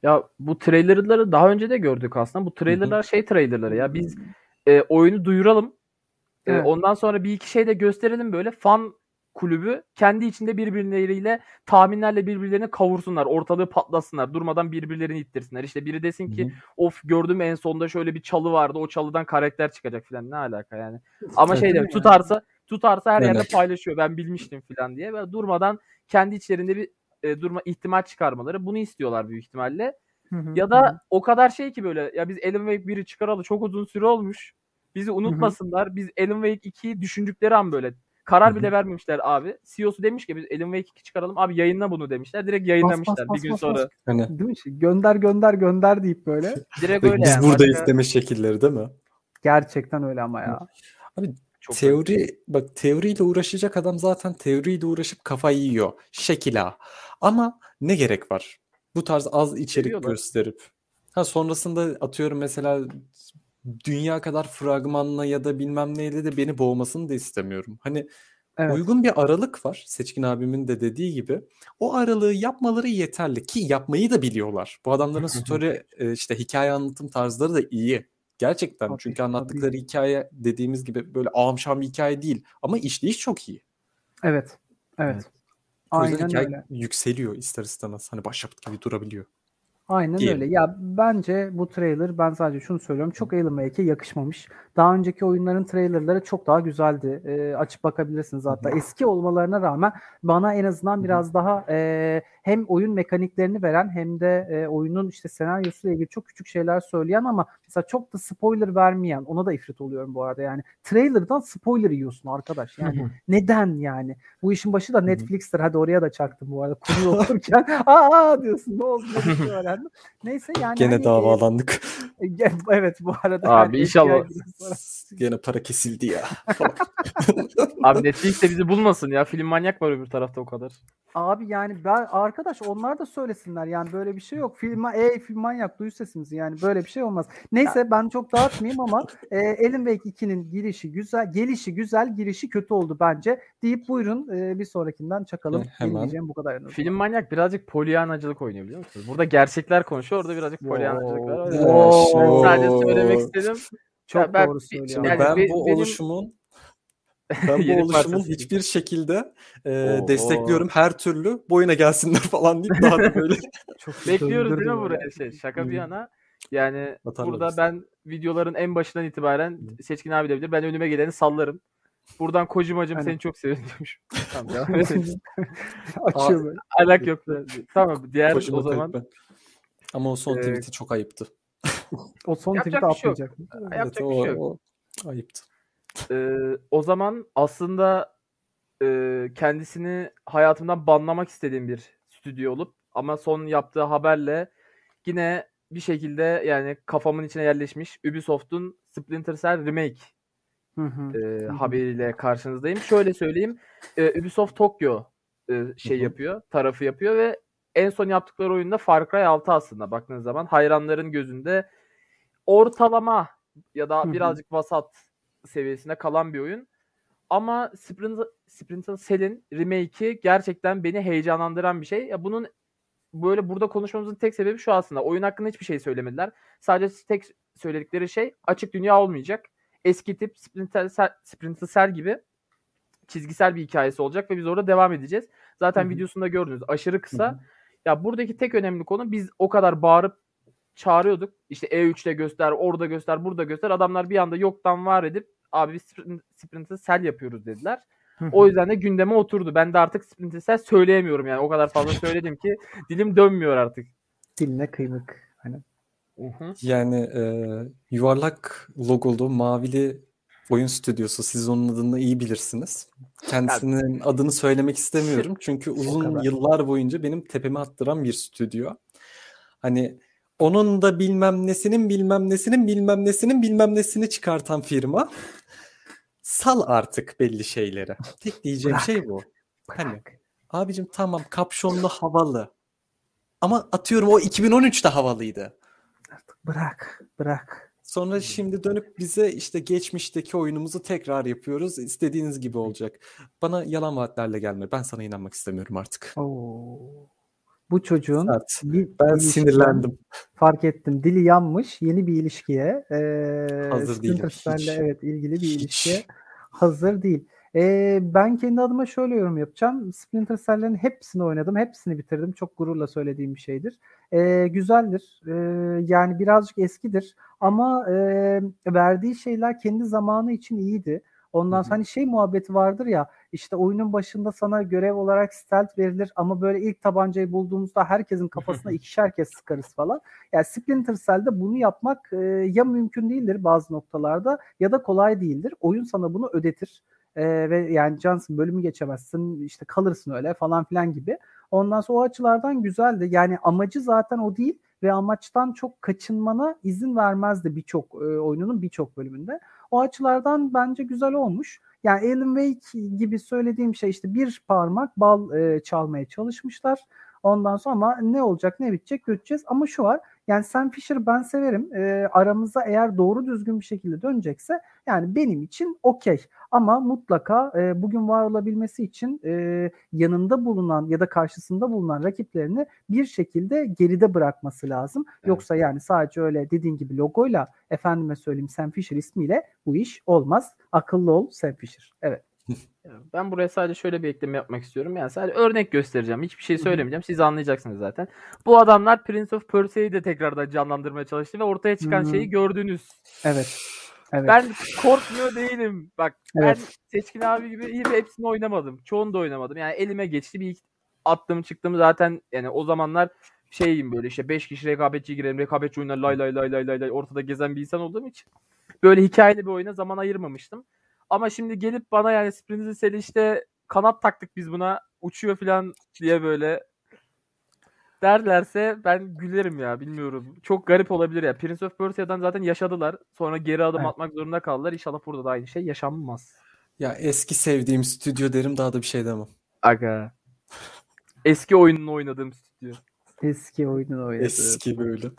Speaker 2: Ya bu trailerları daha önce de gördük aslında. Bu trailerlar şey trailerları ya. Biz e, oyunu duyuralım. E,
Speaker 4: Evet.
Speaker 2: ondan sonra bir iki şey de gösterelim böyle. Fan kulübü kendi içinde birbirleriyle tahminlerle birbirlerini kavursunlar. Ortalığı patlasınlar. Durmadan birbirlerini ittirsinler. İşte biri desin ki
Speaker 1: Hı hı.
Speaker 2: of gördüm en sonda şöyle bir çalı vardı. O çalıdan karakter çıkacak falan. Ne alaka yani. Ama şey de tutarsa tutarsa her yerde
Speaker 1: Evet.
Speaker 2: paylaşıyor. Ben bilmiştim falan diye. Ve durmadan kendi içlerinde bir e, durma ihtimal çıkarmaları. Bunu istiyorlar büyük ihtimalle.
Speaker 4: Hı hı,
Speaker 2: Ya da
Speaker 4: hı.
Speaker 2: o kadar şey ki böyle ya biz Alan Wake 1'i çıkaralı çok uzun süre olmuş. Bizi unutmasınlar. Biz Alan Wake 2'yi düşündükleri an böyle karar bile vermemişler abi. CEO'su demiş ki biz Alan Wake 2 çıkaralım. Abi yayınla bunu demişler. Direkt yayınlamışlar
Speaker 4: bas,
Speaker 2: bir gün
Speaker 4: bas,
Speaker 2: sonra.
Speaker 4: bas.
Speaker 1: Hani
Speaker 4: Değil mi? Şey, Gönder gönder gönder deyip böyle.
Speaker 2: Direkt öyle
Speaker 1: biz
Speaker 2: yani.
Speaker 1: buradayız
Speaker 2: Başka-
Speaker 1: deme şekilleri değil mi?
Speaker 4: Gerçekten öyle ama ya.
Speaker 2: Çok
Speaker 1: Teori bak teoriyle uğraşacak adam zaten teoriyle uğraşıp kafayı yiyor. Şekila. Ama ne gerek var? Bu tarz az içerik
Speaker 2: Seviyorlar.
Speaker 1: gösterip. Ha sonrasında atıyorum mesela dünya kadar fragmanla ya da bilmem neyle de beni boğmasını da istemiyorum. Hani
Speaker 4: Evet.
Speaker 1: uygun bir aralık var. Seçkin abimin de dediği gibi. O aralığı yapmaları yeterli ki yapmayı da biliyorlar. Bu adamların <laughs> story e, işte hikaye anlatım tarzları da iyi. Gerçekten
Speaker 4: Tabii,
Speaker 1: çünkü
Speaker 4: tabii.
Speaker 1: anlattıkları hikaye dediğimiz gibi böyle ağamşam bir hikaye değil ama işleyiş çok iyi.
Speaker 4: Evet. Evet.
Speaker 1: Yüzden
Speaker 4: Aynen öyle.
Speaker 1: yükseliyor ister istemez. Hani başyapıt gibi durabiliyor.
Speaker 4: Aynen
Speaker 1: diyelim.
Speaker 4: öyle. Ya bence bu trailer ben sadece şunu söylüyorum. Çok Alan Wake'e yakışmamış. Daha önceki oyunların trailerları çok daha güzeldi. Ee, açıp bakabilirsiniz hatta. Eski olmalarına rağmen bana en azından biraz daha e, hem oyun mekaniklerini veren hem de e, oyunun işte senaryosuyla ilgili çok küçük şeyler söyleyen ama mesela çok da spoiler vermeyen ona da ifrit oluyorum bu arada yani. Trailer'dan spoiler yiyorsun arkadaş. Yani neden yani? Bu işin başı da Netflix'tir. Hadi oraya da çaktım bu arada. Konuyu okurken <laughs> aa diyorsun ne oldu ne şey öğrendim. Neyse yani
Speaker 1: Gene
Speaker 4: hani, e,
Speaker 1: davalandık.
Speaker 4: e, <laughs> evet bu arada.
Speaker 2: Abi
Speaker 4: yani
Speaker 2: inşallah. <laughs>
Speaker 1: Gene para kesildi ya.
Speaker 2: Abi Netflix de bizi bulmasın ya. Film manyak var öbür tarafta o kadar.
Speaker 4: Abi yani ben arkadaş onlar da söylesinler yani böyle bir şey yok. Film ey film manyak duy sesimizi yani böyle bir şey olmaz. Neyse ben çok dağıtmayayım ama e, Alan Wake 2'nin girişi güzel, gelişi güzel, girişi kötü oldu bence. Deyip buyurun e, bir sonrakinden çakalım.
Speaker 1: E,
Speaker 4: diyeceğim bu kadar.
Speaker 2: Film manyak birazcık polyanacılık oynuyor biliyor musunuz? Burada gerçekler konuşuyor. Orada birazcık polyanacılık var.
Speaker 1: Oo.
Speaker 2: Sadece söylemek istedim.
Speaker 4: çok
Speaker 2: Ya ben-
Speaker 4: doğru söylüyor.
Speaker 1: Şimdi
Speaker 2: Yani
Speaker 1: ben
Speaker 2: be-
Speaker 1: bu
Speaker 2: benim-
Speaker 1: oluşumun <laughs> ben bu oluşumun hiçbir şekilde e,
Speaker 2: Oo.
Speaker 1: destekliyorum her türlü boyuna gelsinler <laughs> falan deyip daha da böyle <laughs>
Speaker 4: Çok
Speaker 2: Bekliyoruz değil mi buraya şey? Şaka bir yana. Yani
Speaker 1: Atarlar
Speaker 2: burada
Speaker 1: bizi.
Speaker 2: ben videoların en başından itibaren Seçkin abi de bilir. Ben önüme geleni sallarım. Buradan Kojimacım
Speaker 4: Aynen.
Speaker 2: seni çok seviyorum demiş. tamam edelim.
Speaker 4: Açıyor böyle.
Speaker 2: Alak yok. Tamam diğer
Speaker 1: Kojima
Speaker 2: o zaman
Speaker 1: ben. Ama o son
Speaker 2: Ee,
Speaker 1: tweet'i çok ayıptı.
Speaker 4: O son tweet'i
Speaker 2: bir şey yok.
Speaker 4: atmayacak.
Speaker 2: yapacak
Speaker 1: o,
Speaker 2: bir şey yok.
Speaker 1: o ayıptı.
Speaker 2: Ee, o zaman aslında e, kendisini hayatımdan banlamak istediğim bir stüdyo olup ama son yaptığı haberle yine bir şekilde yani kafamın içine yerleşmiş Ubisoft'un Splinter Cell Remake
Speaker 4: Hı hı.
Speaker 2: e,
Speaker 4: hı.
Speaker 2: haberiyle karşınızdayım. Şöyle söyleyeyim. e, Ubisoft Tokyo e, şey yapıyor, tarafı yapıyor ve en son yaptıkları oyunda Far Cry 6 aslında baktığınız zaman hayranların gözünde ortalama ya da birazcık vasat seviyesinde kalan bir oyun. Ama Splinter, Splinter Cell'in remake'i gerçekten beni heyecanlandıran bir şey. Ya bunun böyle burada konuşmamızın tek sebebi şu aslında. Oyun hakkında hiçbir şey söylemediler. Sadece tek söyledikleri şey açık dünya olmayacak. Eski tip Splinter Cell, gibi çizgisel bir hikayesi olacak ve biz orada devam edeceğiz. Zaten
Speaker 4: Hı hı.
Speaker 2: videosunda gördünüz. Aşırı kısa.
Speaker 1: Hı hı.
Speaker 2: Ya buradaki tek önemli konu biz o kadar bağırıp çağırıyorduk. İşte E3'te göster, orada göster, burada göster. Adamlar bir anda yoktan var edip abi biz Sprint- Splinter Cell yapıyoruz dediler. O yüzden de gündeme oturdu. Ben de artık Splinter Cell söyleyemiyorum yani. O kadar fazla <laughs> söyledim ki dilim dönmüyor artık.
Speaker 4: Diline kıymık. Hani
Speaker 1: Yani e, yuvarlak logolu mavili oyun stüdyosu. Siz onun adını iyi bilirsiniz. Kendisinin adını söylemek istemiyorum. Çünkü <laughs> uzun yıllar boyunca benim tepeme attıran bir stüdyo. Hani onun da bilmem nesinin bilmem nesinin bilmem nesinin bilmem nesini çıkartan firma. Sal artık belli şeyleri. Tek diyeceğim
Speaker 4: Bırak.
Speaker 1: şey bu. Hani abicim tamam kapşonlu havalı. Ama atıyorum o 2013'te havalıydı.
Speaker 4: Artık bırak. Bırak.
Speaker 1: Sonra şimdi dönüp bize işte geçmişteki oyunumuzu tekrar yapıyoruz. İstediğiniz gibi olacak. Bana yalan vaatlerle gelme. Ben sana inanmak istemiyorum artık.
Speaker 4: Oo. Bu çocuğun
Speaker 1: Sert.
Speaker 4: bir
Speaker 1: Ben sinirlendim.
Speaker 4: fark ettim. Dili yanmış. Yeni bir ilişkiye e,
Speaker 1: Hazır hiç.
Speaker 4: evet ilgili bir
Speaker 1: Hiç.
Speaker 4: ilişkiye hazır değil. E, ben kendi adıma şöyle yorum yapacağım. Splinter Cell'lerin hepsini oynadım. Hepsini bitirdim. Çok gururla söylediğim bir şeydir. E, güzeldir. E, yani birazcık eskidir. Ama e, verdiği şeyler kendi zamanı için iyiydi. Ondan sonra hani şey muhabbeti vardır ya işte oyunun başında sana görev olarak stealth verilir ama böyle ilk tabancayı bulduğumuzda herkesin kafasına <laughs> ikişer kez sıkarız falan. Yani Splinter Cell'de bunu yapmak e, ya mümkün değildir bazı noktalarda ya da kolay değildir. Oyun sana bunu ödetir. E, ve yani Johnson bölümü geçemezsin işte kalırsın öyle falan filan gibi. Ondan sonra o açılardan güzeldi. Yani amacı zaten o değil ve amaçtan çok kaçınmana izin vermezdi birçok e, oyununun birçok bölümünde. O açılardan bence güzel olmuş. Yani Alan Wake gibi söylediğim şey işte bir parmak bal e, çalmaya çalışmışlar. Ondan sonra ama ne olacak ne bitecek göreceğiz. Ama şu var yani Sam Fisher ben severim. E, aramıza eğer doğru düzgün bir şekilde dönecekse yani benim için okey. Ama mutlaka e, bugün var olabilmesi için e, yanında bulunan ya da karşısında bulunan rakiplerini bir şekilde geride bırakması lazım.
Speaker 1: Evet.
Speaker 4: Yoksa yani sadece öyle dediğin gibi logoyla efendime söyleyeyim Sam Fisher ismiyle bu iş olmaz. Akıllı ol Sam Fisher. Evet. <laughs>
Speaker 2: Ben buraya sadece şöyle bir ekleme yapmak istiyorum. Yani sadece örnek göstereceğim. Hiçbir şey söylemeyeceğim. Siz anlayacaksınız zaten. Bu adamlar Prince of Persia'yı de tekrardan canlandırmaya çalıştı ve ortaya çıkan şeyi gördünüz.
Speaker 4: Evet. Evet.
Speaker 2: Ben korkmuyor değilim. Bak
Speaker 4: Evet.
Speaker 2: ben Seçkin abi gibi iyi hepsini oynamadım. Çoğunu da oynamadım. Yani elime geçti bir attım çıktım zaten yani o zamanlar şeyim böyle işte 5 kişi rekabetçi girelim. Rekabetçi oyunlar lay lay lay lay lay lay ortada gezen bir insan olduğum için böyle hikayeli bir oyuna zaman ayırmamıştım. Ama şimdi gelip bana yani Sprinter Cell işte kanat taktık biz buna uçuyor falan diye böyle derlerse ben gülerim ya bilmiyorum. Çok garip olabilir ya. Prince of Persia'dan zaten yaşadılar. Sonra geri adım
Speaker 4: Evet.
Speaker 2: atmak zorunda kaldılar. İnşallah burada da aynı şey yaşanmaz.
Speaker 1: Ya eski sevdiğim stüdyo derim daha da bir şey demem.
Speaker 2: Aga. <laughs> Eski oyununu oynadığım stüdyo.
Speaker 4: Eski oyunun oynadığı.
Speaker 1: Eski böyle.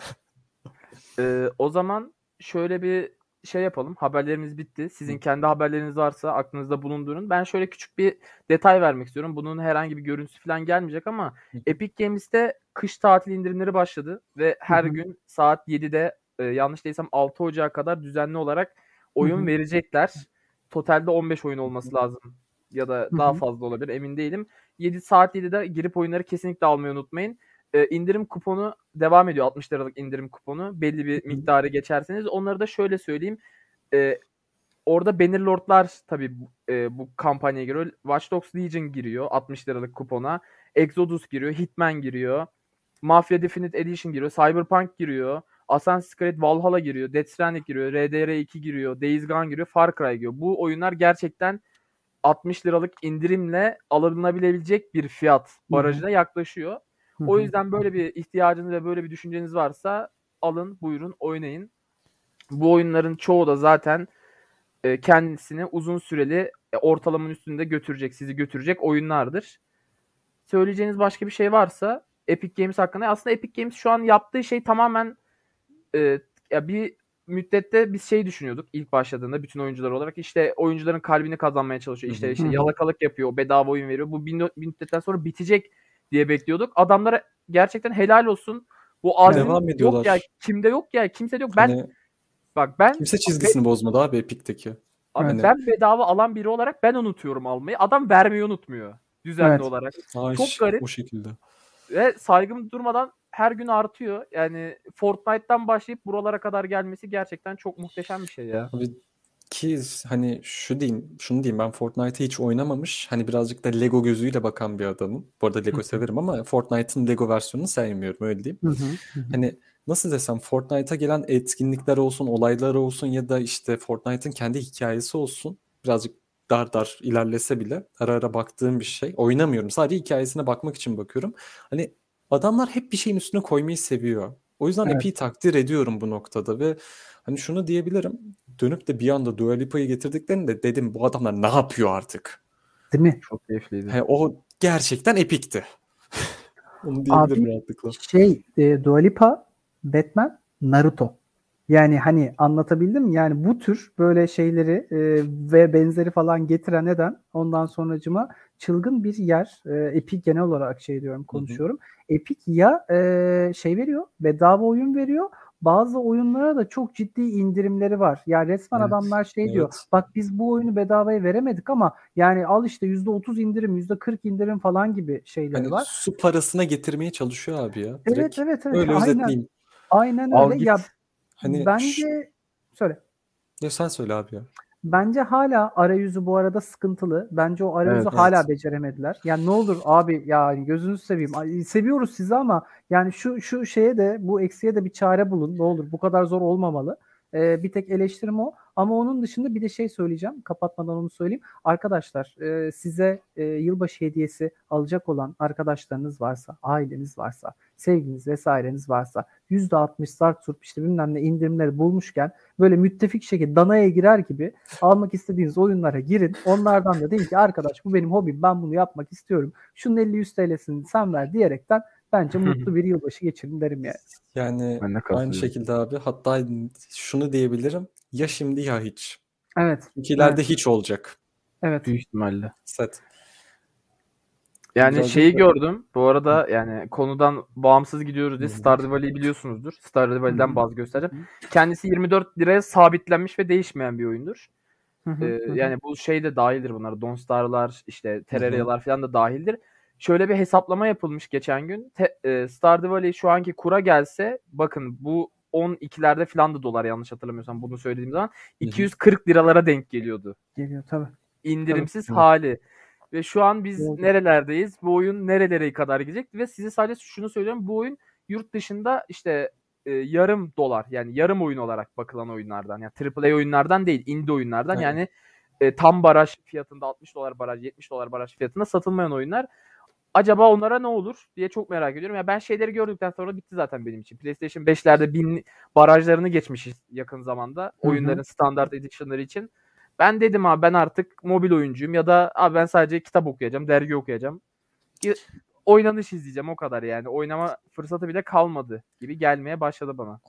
Speaker 2: Ee, o zaman şöyle bir şey yapalım. Haberlerimiz bitti. Sizin kendi haberleriniz varsa aklınızda bulundurun. Ben şöyle küçük bir detay vermek istiyorum. Bunun herhangi bir görüntüsü falan gelmeyecek ama. Epic Games'te kış tatil indirimleri başladı ve her gün saat 7'de e, yanlış değilsem 6 Ocağı kadar düzenli olarak oyun verecekler. Totalde 15 oyun olması lazım ya da daha fazla olabilir emin değilim. 7 saat 7'de girip oyunları kesinlikle almayı unutmayın. E, indirim kuponu devam ediyor 60 liralık indirim kuponu. Belli bir miktarı geçerseniz onları da şöyle söyleyeyim. E, orada Bannerlord'lar tabii e, bu kampanyaya giriyor. Watch Dogs Legion giriyor 60 liralık kupona. Exodus giriyor, Hitman giriyor. Mafia Definitive Edition giriyor, Cyberpunk giriyor. Assassin's Creed Valhalla giriyor, Death Stranding giriyor, RDR2 giriyor, Days Gone giriyor, Far Cry giriyor. Bu oyunlar gerçekten 60 liralık indirimle alınabilecek bir fiyat barajına yaklaşıyor. O yüzden böyle bir ihtiyacınız ve böyle bir düşünceniz varsa alın, buyurun, oynayın. Bu oyunların çoğu da zaten e, kendisini uzun süreli e, ortalamanın üstünde götürecek, sizi götürecek oyunlardır. Söyleyeceğiniz başka bir şey varsa Epic Games hakkında. Aslında Epic Games şu an yaptığı şey tamamen e, ya bir müddette biz şey düşünüyorduk ilk başladığında bütün oyuncular olarak işte oyuncuların kalbini kazanmaya çalışıyor. İşte, işte yalakalık yapıyor, bedava oyun veriyor. Bu bir müddetten sonra bitecek diye bekliyorduk. Adamlara gerçekten helal olsun. Bu azim
Speaker 1: Devam ediyorlar.
Speaker 2: yok ya. Kimde yok ya. Kimse yok. Ben
Speaker 1: Hani
Speaker 2: bak ben
Speaker 1: kimse çizgisini bozmadı abi Epic'teki.
Speaker 2: Abi
Speaker 1: Evet.
Speaker 2: ben bedava alan biri olarak ben unutuyorum almayı. Adam vermeyi unutmuyor düzenli
Speaker 4: Evet.
Speaker 2: olarak.
Speaker 1: Ay,
Speaker 2: Çok garip.
Speaker 1: O şekilde.
Speaker 2: Ve saygım durmadan her gün artıyor. Yani Fortnite'tan başlayıp buralara kadar gelmesi gerçekten çok muhteşem bir şey ya.
Speaker 1: Abi ki hani şu diyeyim, şunu diyeyim ben Fortnite'ı hiç oynamamış. Hani birazcık da Lego gözüyle bakan bir adamım. Bu arada Lego severim ama Fortnite'ın Lego versiyonunu sevmiyorum öyle diyeyim. Hani nasıl desem Fortnite'a gelen etkinlikler olsun, olaylar olsun ya da işte Fortnite'ın kendi hikayesi olsun. Birazcık dar dar ilerlese bile ara ara baktığım bir şey. Oynamıyorum. Sadece hikayesine bakmak için bakıyorum. Hani adamlar hep bir şeyin üstüne koymayı seviyor. O yüzden
Speaker 4: Evet.
Speaker 1: epey takdir ediyorum bu noktada ve hani şunu diyebilirim. Dönüp de bir anda Dua Lipa'yı getirdiklerinde dedim bu adamlar ne yapıyor artık?
Speaker 4: Değil mi?
Speaker 2: Çok keyifliydi.
Speaker 1: He, o gerçekten epikti. <laughs> Onu diyebilirim
Speaker 4: Abi,
Speaker 1: rahatlıkla.
Speaker 4: Şey, e, Dua Lipa, Batman, Naruto. Yani hani anlatabildim mi? Yani bu tür böyle şeyleri e, ve benzeri falan getiren neden ondan sonracıma çılgın bir yer. E, Epic genel olarak şey diyorum konuşuyorum. Hı hı. Epic ya e, şey veriyor bedava oyun veriyor bazı oyunlara da çok ciddi indirimleri var. Yani resmen evet, adamlar şey evet. diyor. Bak biz bu oyunu bedavaya veremedik ama yani al işte %30 indirim, %40 indirim falan gibi şeyleri hani var.
Speaker 1: Su parasına getirmeye çalışıyor abi ya.
Speaker 4: Direkt evet evet evet.
Speaker 1: Öyle
Speaker 4: aynen,
Speaker 1: özetleyeyim.
Speaker 4: Aynen öyle. Ya hani bence şu... söyle.
Speaker 1: Ya sen söyle abi ya.
Speaker 4: Bence hala arayüzü bu arada sıkıntılı. Bence o arayüzü evet, hala evet. beceremediler. Yani ne olur abi ya gözünüzü seveyim. Seviyoruz sizi ama yani şu şu şeye de bu eksiye de bir çare bulun. Ne olur bu kadar zor olmamalı. Ee, bir tek eleştirim o. Ama onun dışında bir de şey söyleyeceğim. Kapatmadan onu söyleyeyim. Arkadaşlar e, size e, yılbaşı hediyesi alacak olan arkadaşlarınız varsa, aileniz varsa, sevginiz vesaireniz varsa %60 zart surp işte bilmem ne indirimleri bulmuşken böyle müttefik şekilde danaya girer gibi almak istediğiniz oyunlara girin. Onlardan da deyin ki arkadaş bu benim hobim ben bunu yapmak istiyorum. Şunun 50-100 TL'sini sen ver diyerekten bence mutlu bir yılbaşı geçirin derim yani.
Speaker 1: Yani aynı şekilde abi hatta şunu diyebilirim ya şimdi ya hiç.
Speaker 4: Evet.
Speaker 1: İkilerde
Speaker 4: evet.
Speaker 1: hiç olacak.
Speaker 4: Evet.
Speaker 2: Büyük ihtimalle.
Speaker 1: Set.
Speaker 2: Yani Güzel şeyi gördüm. Bu arada yani konudan bağımsız gidiyoruz diye Stardew Valley'i biliyorsunuzdur. Stardew Valley'den bazı göstereceğim. Kendisi 24 liraya sabitlenmiş ve değişmeyen bir oyundur. Ee, yani bu şey de dahildir bunlar. Don Star'lar, işte Terraria'lar falan da dahildir. Şöyle bir hesaplama yapılmış geçen gün. Te, e, Stardew Valley şu anki kura gelse bakın bu 12'lerde falan da dolar yanlış hatırlamıyorsam bunu söylediğim zaman 240 liralara denk geliyordu.
Speaker 4: Geliyor tabii.
Speaker 2: İndirimsiz tabii. hali. Ve şu an biz evet. nerelerdeyiz? Bu oyun nerelere kadar gidecek? Ve size sadece şunu söylüyorum. Bu oyun yurt dışında işte e, yarım dolar yani yarım oyun olarak bakılan oyunlardan. Yani AAA oyunlardan değil, indie oyunlardan. Evet. Yani e, tam baraj fiyatında 60 dolar baraj, 70 dolar baraj fiyatında satılmayan oyunlar. Acaba onlara ne olur diye çok merak ediyorum. Ya ben şeyleri gördükten sonra bitti zaten benim için. PlayStation 5'lerde bin barajlarını geçmişiz yakın zamanda. Hı-hı. Oyunların standart edition'ları için. Ben dedim abi ben artık mobil oyuncuyum ya da abi ben sadece kitap okuyacağım, dergi okuyacağım. Oynanış izleyeceğim o kadar yani. Oynama fırsatı bile kalmadı gibi gelmeye başladı bana.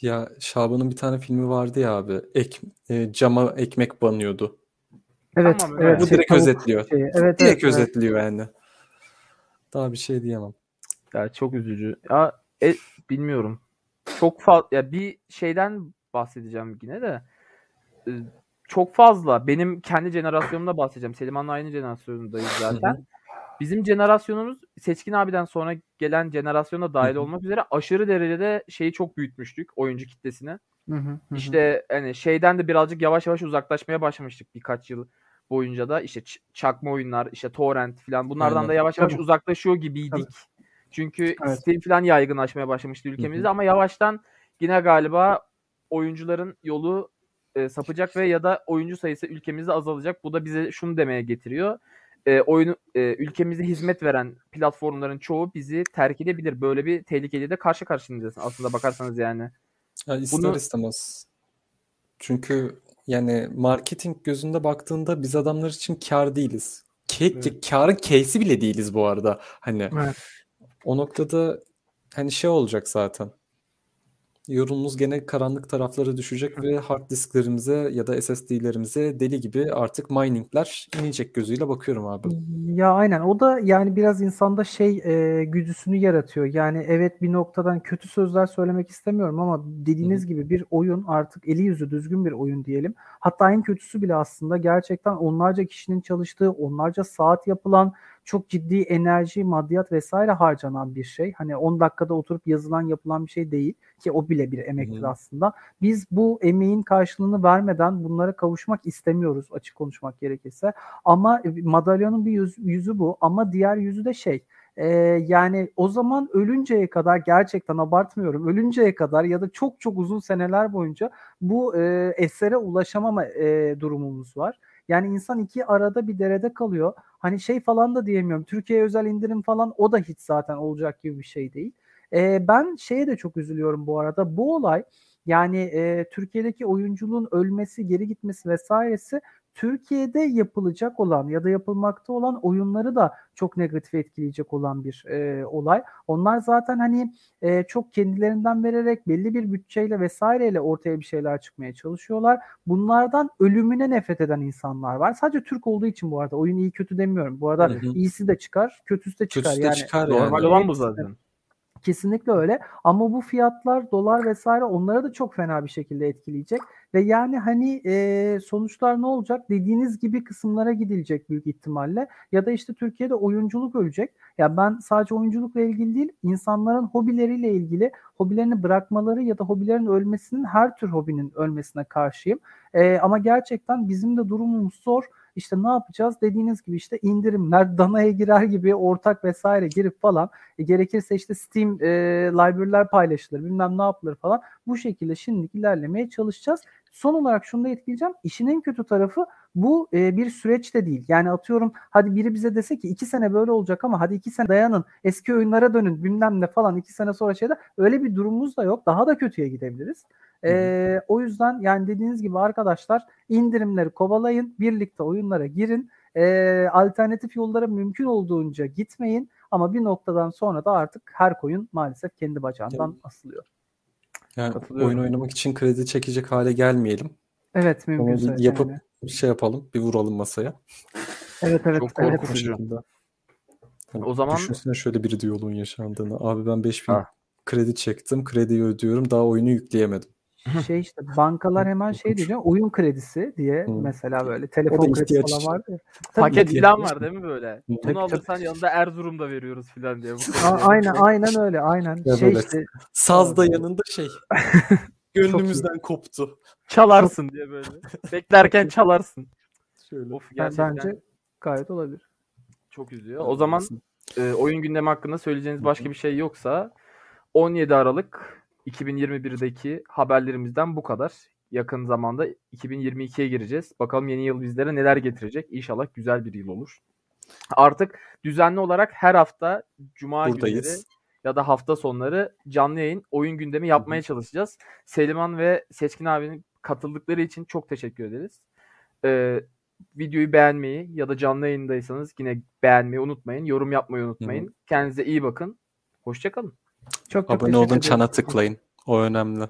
Speaker 1: Ya Şaban'ın bir tane filmi vardı ya abi. Ek, e, cama ekmek banıyordu.
Speaker 4: Evet, tamam, evet.
Speaker 1: Bu direkt özetliyor.
Speaker 4: Şey, evet,
Speaker 1: direkt
Speaker 4: evet,
Speaker 1: özetliyor evet. yani. Daha bir şey diyemem.
Speaker 2: Ya çok üzücü. Ya e, bilmiyorum. Çok fazla ya bir şeyden bahsedeceğim yine de. E, çok fazla. Benim kendi jenerasyonumda bahsedeceğim. Selimhan'la aynı jenerasyondayız zaten. Bizim jenerasyonumuz Seçkin abiden sonra gelen jenerasyona dahil olmak üzere aşırı derecede şeyi çok büyütmüştük oyuncu kitlesini. İşte hani şeyden de birazcık yavaş yavaş uzaklaşmaya başlamıştık birkaç yıl boyunca da işte çakma oyunlar, işte torrent falan bunlardan Aynen. da yavaş yavaş Tabii. uzaklaşıyor gibiydik. Tabii. Çünkü evet. Steam falan yaygınlaşmaya başlamıştı ülkemizde Hı-hı. ama yavaştan yine galiba oyuncuların yolu e, sapacak ve ya da oyuncu sayısı ülkemizde azalacak. Bu da bize şunu demeye getiriyor. E, oyunu e, ülkemize hizmet veren platformların çoğu bizi terk edebilir. Böyle bir tehlikeyle de karşı karşıyayız aslında bakarsanız yani.
Speaker 1: Ya ister Bunu... istemez. Çünkü yani marketing gözünde baktığında biz adamlar için kar değiliz. Ke evet. Karın case'i bile değiliz bu arada. Hani evet. o noktada hani şey olacak zaten yorumumuz gene karanlık taraflara düşecek ve hard disklerimize ya da SSD'lerimize deli gibi artık miningler inecek gözüyle bakıyorum abi.
Speaker 4: Ya aynen o da yani biraz insanda şey e, güdüsünü yaratıyor. Yani evet bir noktadan kötü sözler söylemek istemiyorum ama dediğiniz Hı. gibi bir oyun artık eli yüzü düzgün bir oyun diyelim. Hatta en kötüsü bile aslında gerçekten onlarca kişinin çalıştığı, onlarca saat yapılan çok ciddi enerji, maddiyat vesaire harcanan bir şey. Hani 10 dakikada oturup yazılan yapılan bir şey değil ki o bile bir emektir hmm. aslında. Biz bu emeğin karşılığını vermeden bunlara kavuşmak istemiyoruz açık konuşmak gerekirse. Ama madalyonun bir yüz, yüzü bu ama diğer yüzü de şey ee, yani o zaman ölünceye kadar gerçekten abartmıyorum ölünceye kadar ya da çok çok uzun seneler boyunca bu e, esere ulaşamama e, durumumuz var. Yani insan iki arada bir derede kalıyor. Hani şey falan da diyemiyorum. Türkiye özel indirim falan o da hiç zaten olacak gibi bir şey değil. E, ben şeye de çok üzülüyorum bu arada. Bu olay yani e, Türkiye'deki oyunculuğun ölmesi, geri gitmesi vesairesi Türkiye'de yapılacak olan ya da yapılmakta olan oyunları da çok negatif etkileyecek olan bir e, olay. Onlar zaten hani e, çok kendilerinden vererek belli bir bütçeyle vesaireyle ortaya bir şeyler çıkmaya çalışıyorlar. Bunlardan ölümüne nefret eden insanlar var. Sadece Türk olduğu için bu arada oyun iyi kötü demiyorum. Bu arada
Speaker 1: Hı hı.
Speaker 4: iyisi de çıkar, kötüsü de çıkar.
Speaker 1: Kötüsü de
Speaker 4: yani
Speaker 1: çıkar
Speaker 2: Normal
Speaker 1: yani.
Speaker 2: olan bu zaten.
Speaker 4: Kesinlikle öyle. Ama bu fiyatlar, dolar vesaire onlara da çok fena bir şekilde etkileyecek. Ve yani hani e, sonuçlar ne olacak? Dediğiniz gibi kısımlara gidilecek büyük ihtimalle. Ya da işte Türkiye'de oyunculuk ölecek. Ya ben sadece oyunculukla ilgili değil, insanların hobileriyle ilgili hobilerini bırakmaları ya da hobilerin ölmesinin her tür hobinin ölmesine karşıyım. E, ama gerçekten bizim de durumumuz zor. İşte ne yapacağız? Dediğiniz gibi işte indirimler, danaya girer gibi ortak vesaire girip falan e, gerekirse işte Steam e, library'ler paylaşılır, bilmem ne yapılır falan. Bu şekilde şimdilik ilerlemeye çalışacağız. Son olarak şunu da etkileyeceğim. İşin en kötü tarafı bu e, bir süreç de değil. Yani atıyorum hadi biri bize dese ki iki sene böyle olacak ama hadi iki sene dayanın eski oyunlara dönün bilmem ne falan iki sene sonra şeyde öyle bir durumumuz da yok. Daha da kötüye gidebiliriz. E, o yüzden yani dediğiniz gibi arkadaşlar indirimleri kovalayın. Birlikte oyunlara girin. E, alternatif yollara mümkün olduğunca gitmeyin. Ama bir noktadan sonra da artık her koyun maalesef kendi bacağından
Speaker 1: Evet.
Speaker 4: asılıyor.
Speaker 1: Yani oyun oynamak için kredi çekecek hale gelmeyelim.
Speaker 4: Evet
Speaker 1: Onu
Speaker 4: mümkünse.
Speaker 1: bir yapıp
Speaker 4: yani.
Speaker 1: bir şey yapalım, bir vuralım masaya.
Speaker 4: Evet evet.
Speaker 2: Çok
Speaker 4: evet.
Speaker 2: korkutucu.
Speaker 1: Hani
Speaker 2: O zaman-
Speaker 1: düşünsene şöyle bir diyaloğun yaşandığını. Abi ben 5000
Speaker 2: Ha.
Speaker 1: kredi çektim, krediyi ödüyorum, daha oyunu yükleyemedim.
Speaker 4: Şey işte bankalar hemen şey diyor oyun kredisi diye mesela böyle telefon kredisi falan var ya. Tabii
Speaker 2: Paket falan var değil mi böyle? Bunu
Speaker 4: Tabii,
Speaker 2: alırsan yanında Erzurum'da veriyoruz falan diye. Bu <laughs>
Speaker 4: A- aynen aynen öyle aynen.
Speaker 1: Ya
Speaker 4: şey
Speaker 1: böyle
Speaker 4: işte
Speaker 1: Saz da yanında şey. <laughs> Gönlümüzden koptu.
Speaker 2: Çalarsın diye böyle. <laughs> Beklerken çalarsın.
Speaker 1: Şöyle.
Speaker 2: Of gerçekten
Speaker 4: bence gayet olabilir.
Speaker 2: çok üzüyor. O zaman e, oyun gündemi hakkında söyleyeceğiniz başka bir şey yoksa 17 Aralık 2021'deki haberlerimizden bu kadar. Yakın zamanda 2022'ye gireceğiz. Bakalım yeni yıl bizlere neler getirecek. İnşallah güzel bir yıl olur. Artık düzenli olarak her hafta cuma günleri
Speaker 1: Buradayız.
Speaker 2: ya da hafta sonları canlı yayın oyun gündemi yapmaya çalışacağız. Seliman ve Seçkin abinin katıldıkları için çok teşekkür ederiz. Ee, videoyu beğenmeyi ya da canlı yayındaysanız yine beğenmeyi unutmayın. Yorum yapmayı unutmayın. Kendinize iyi bakın. Hoşçakalın.
Speaker 4: Çok
Speaker 1: Abone olun, çana tıklayın. O önemli.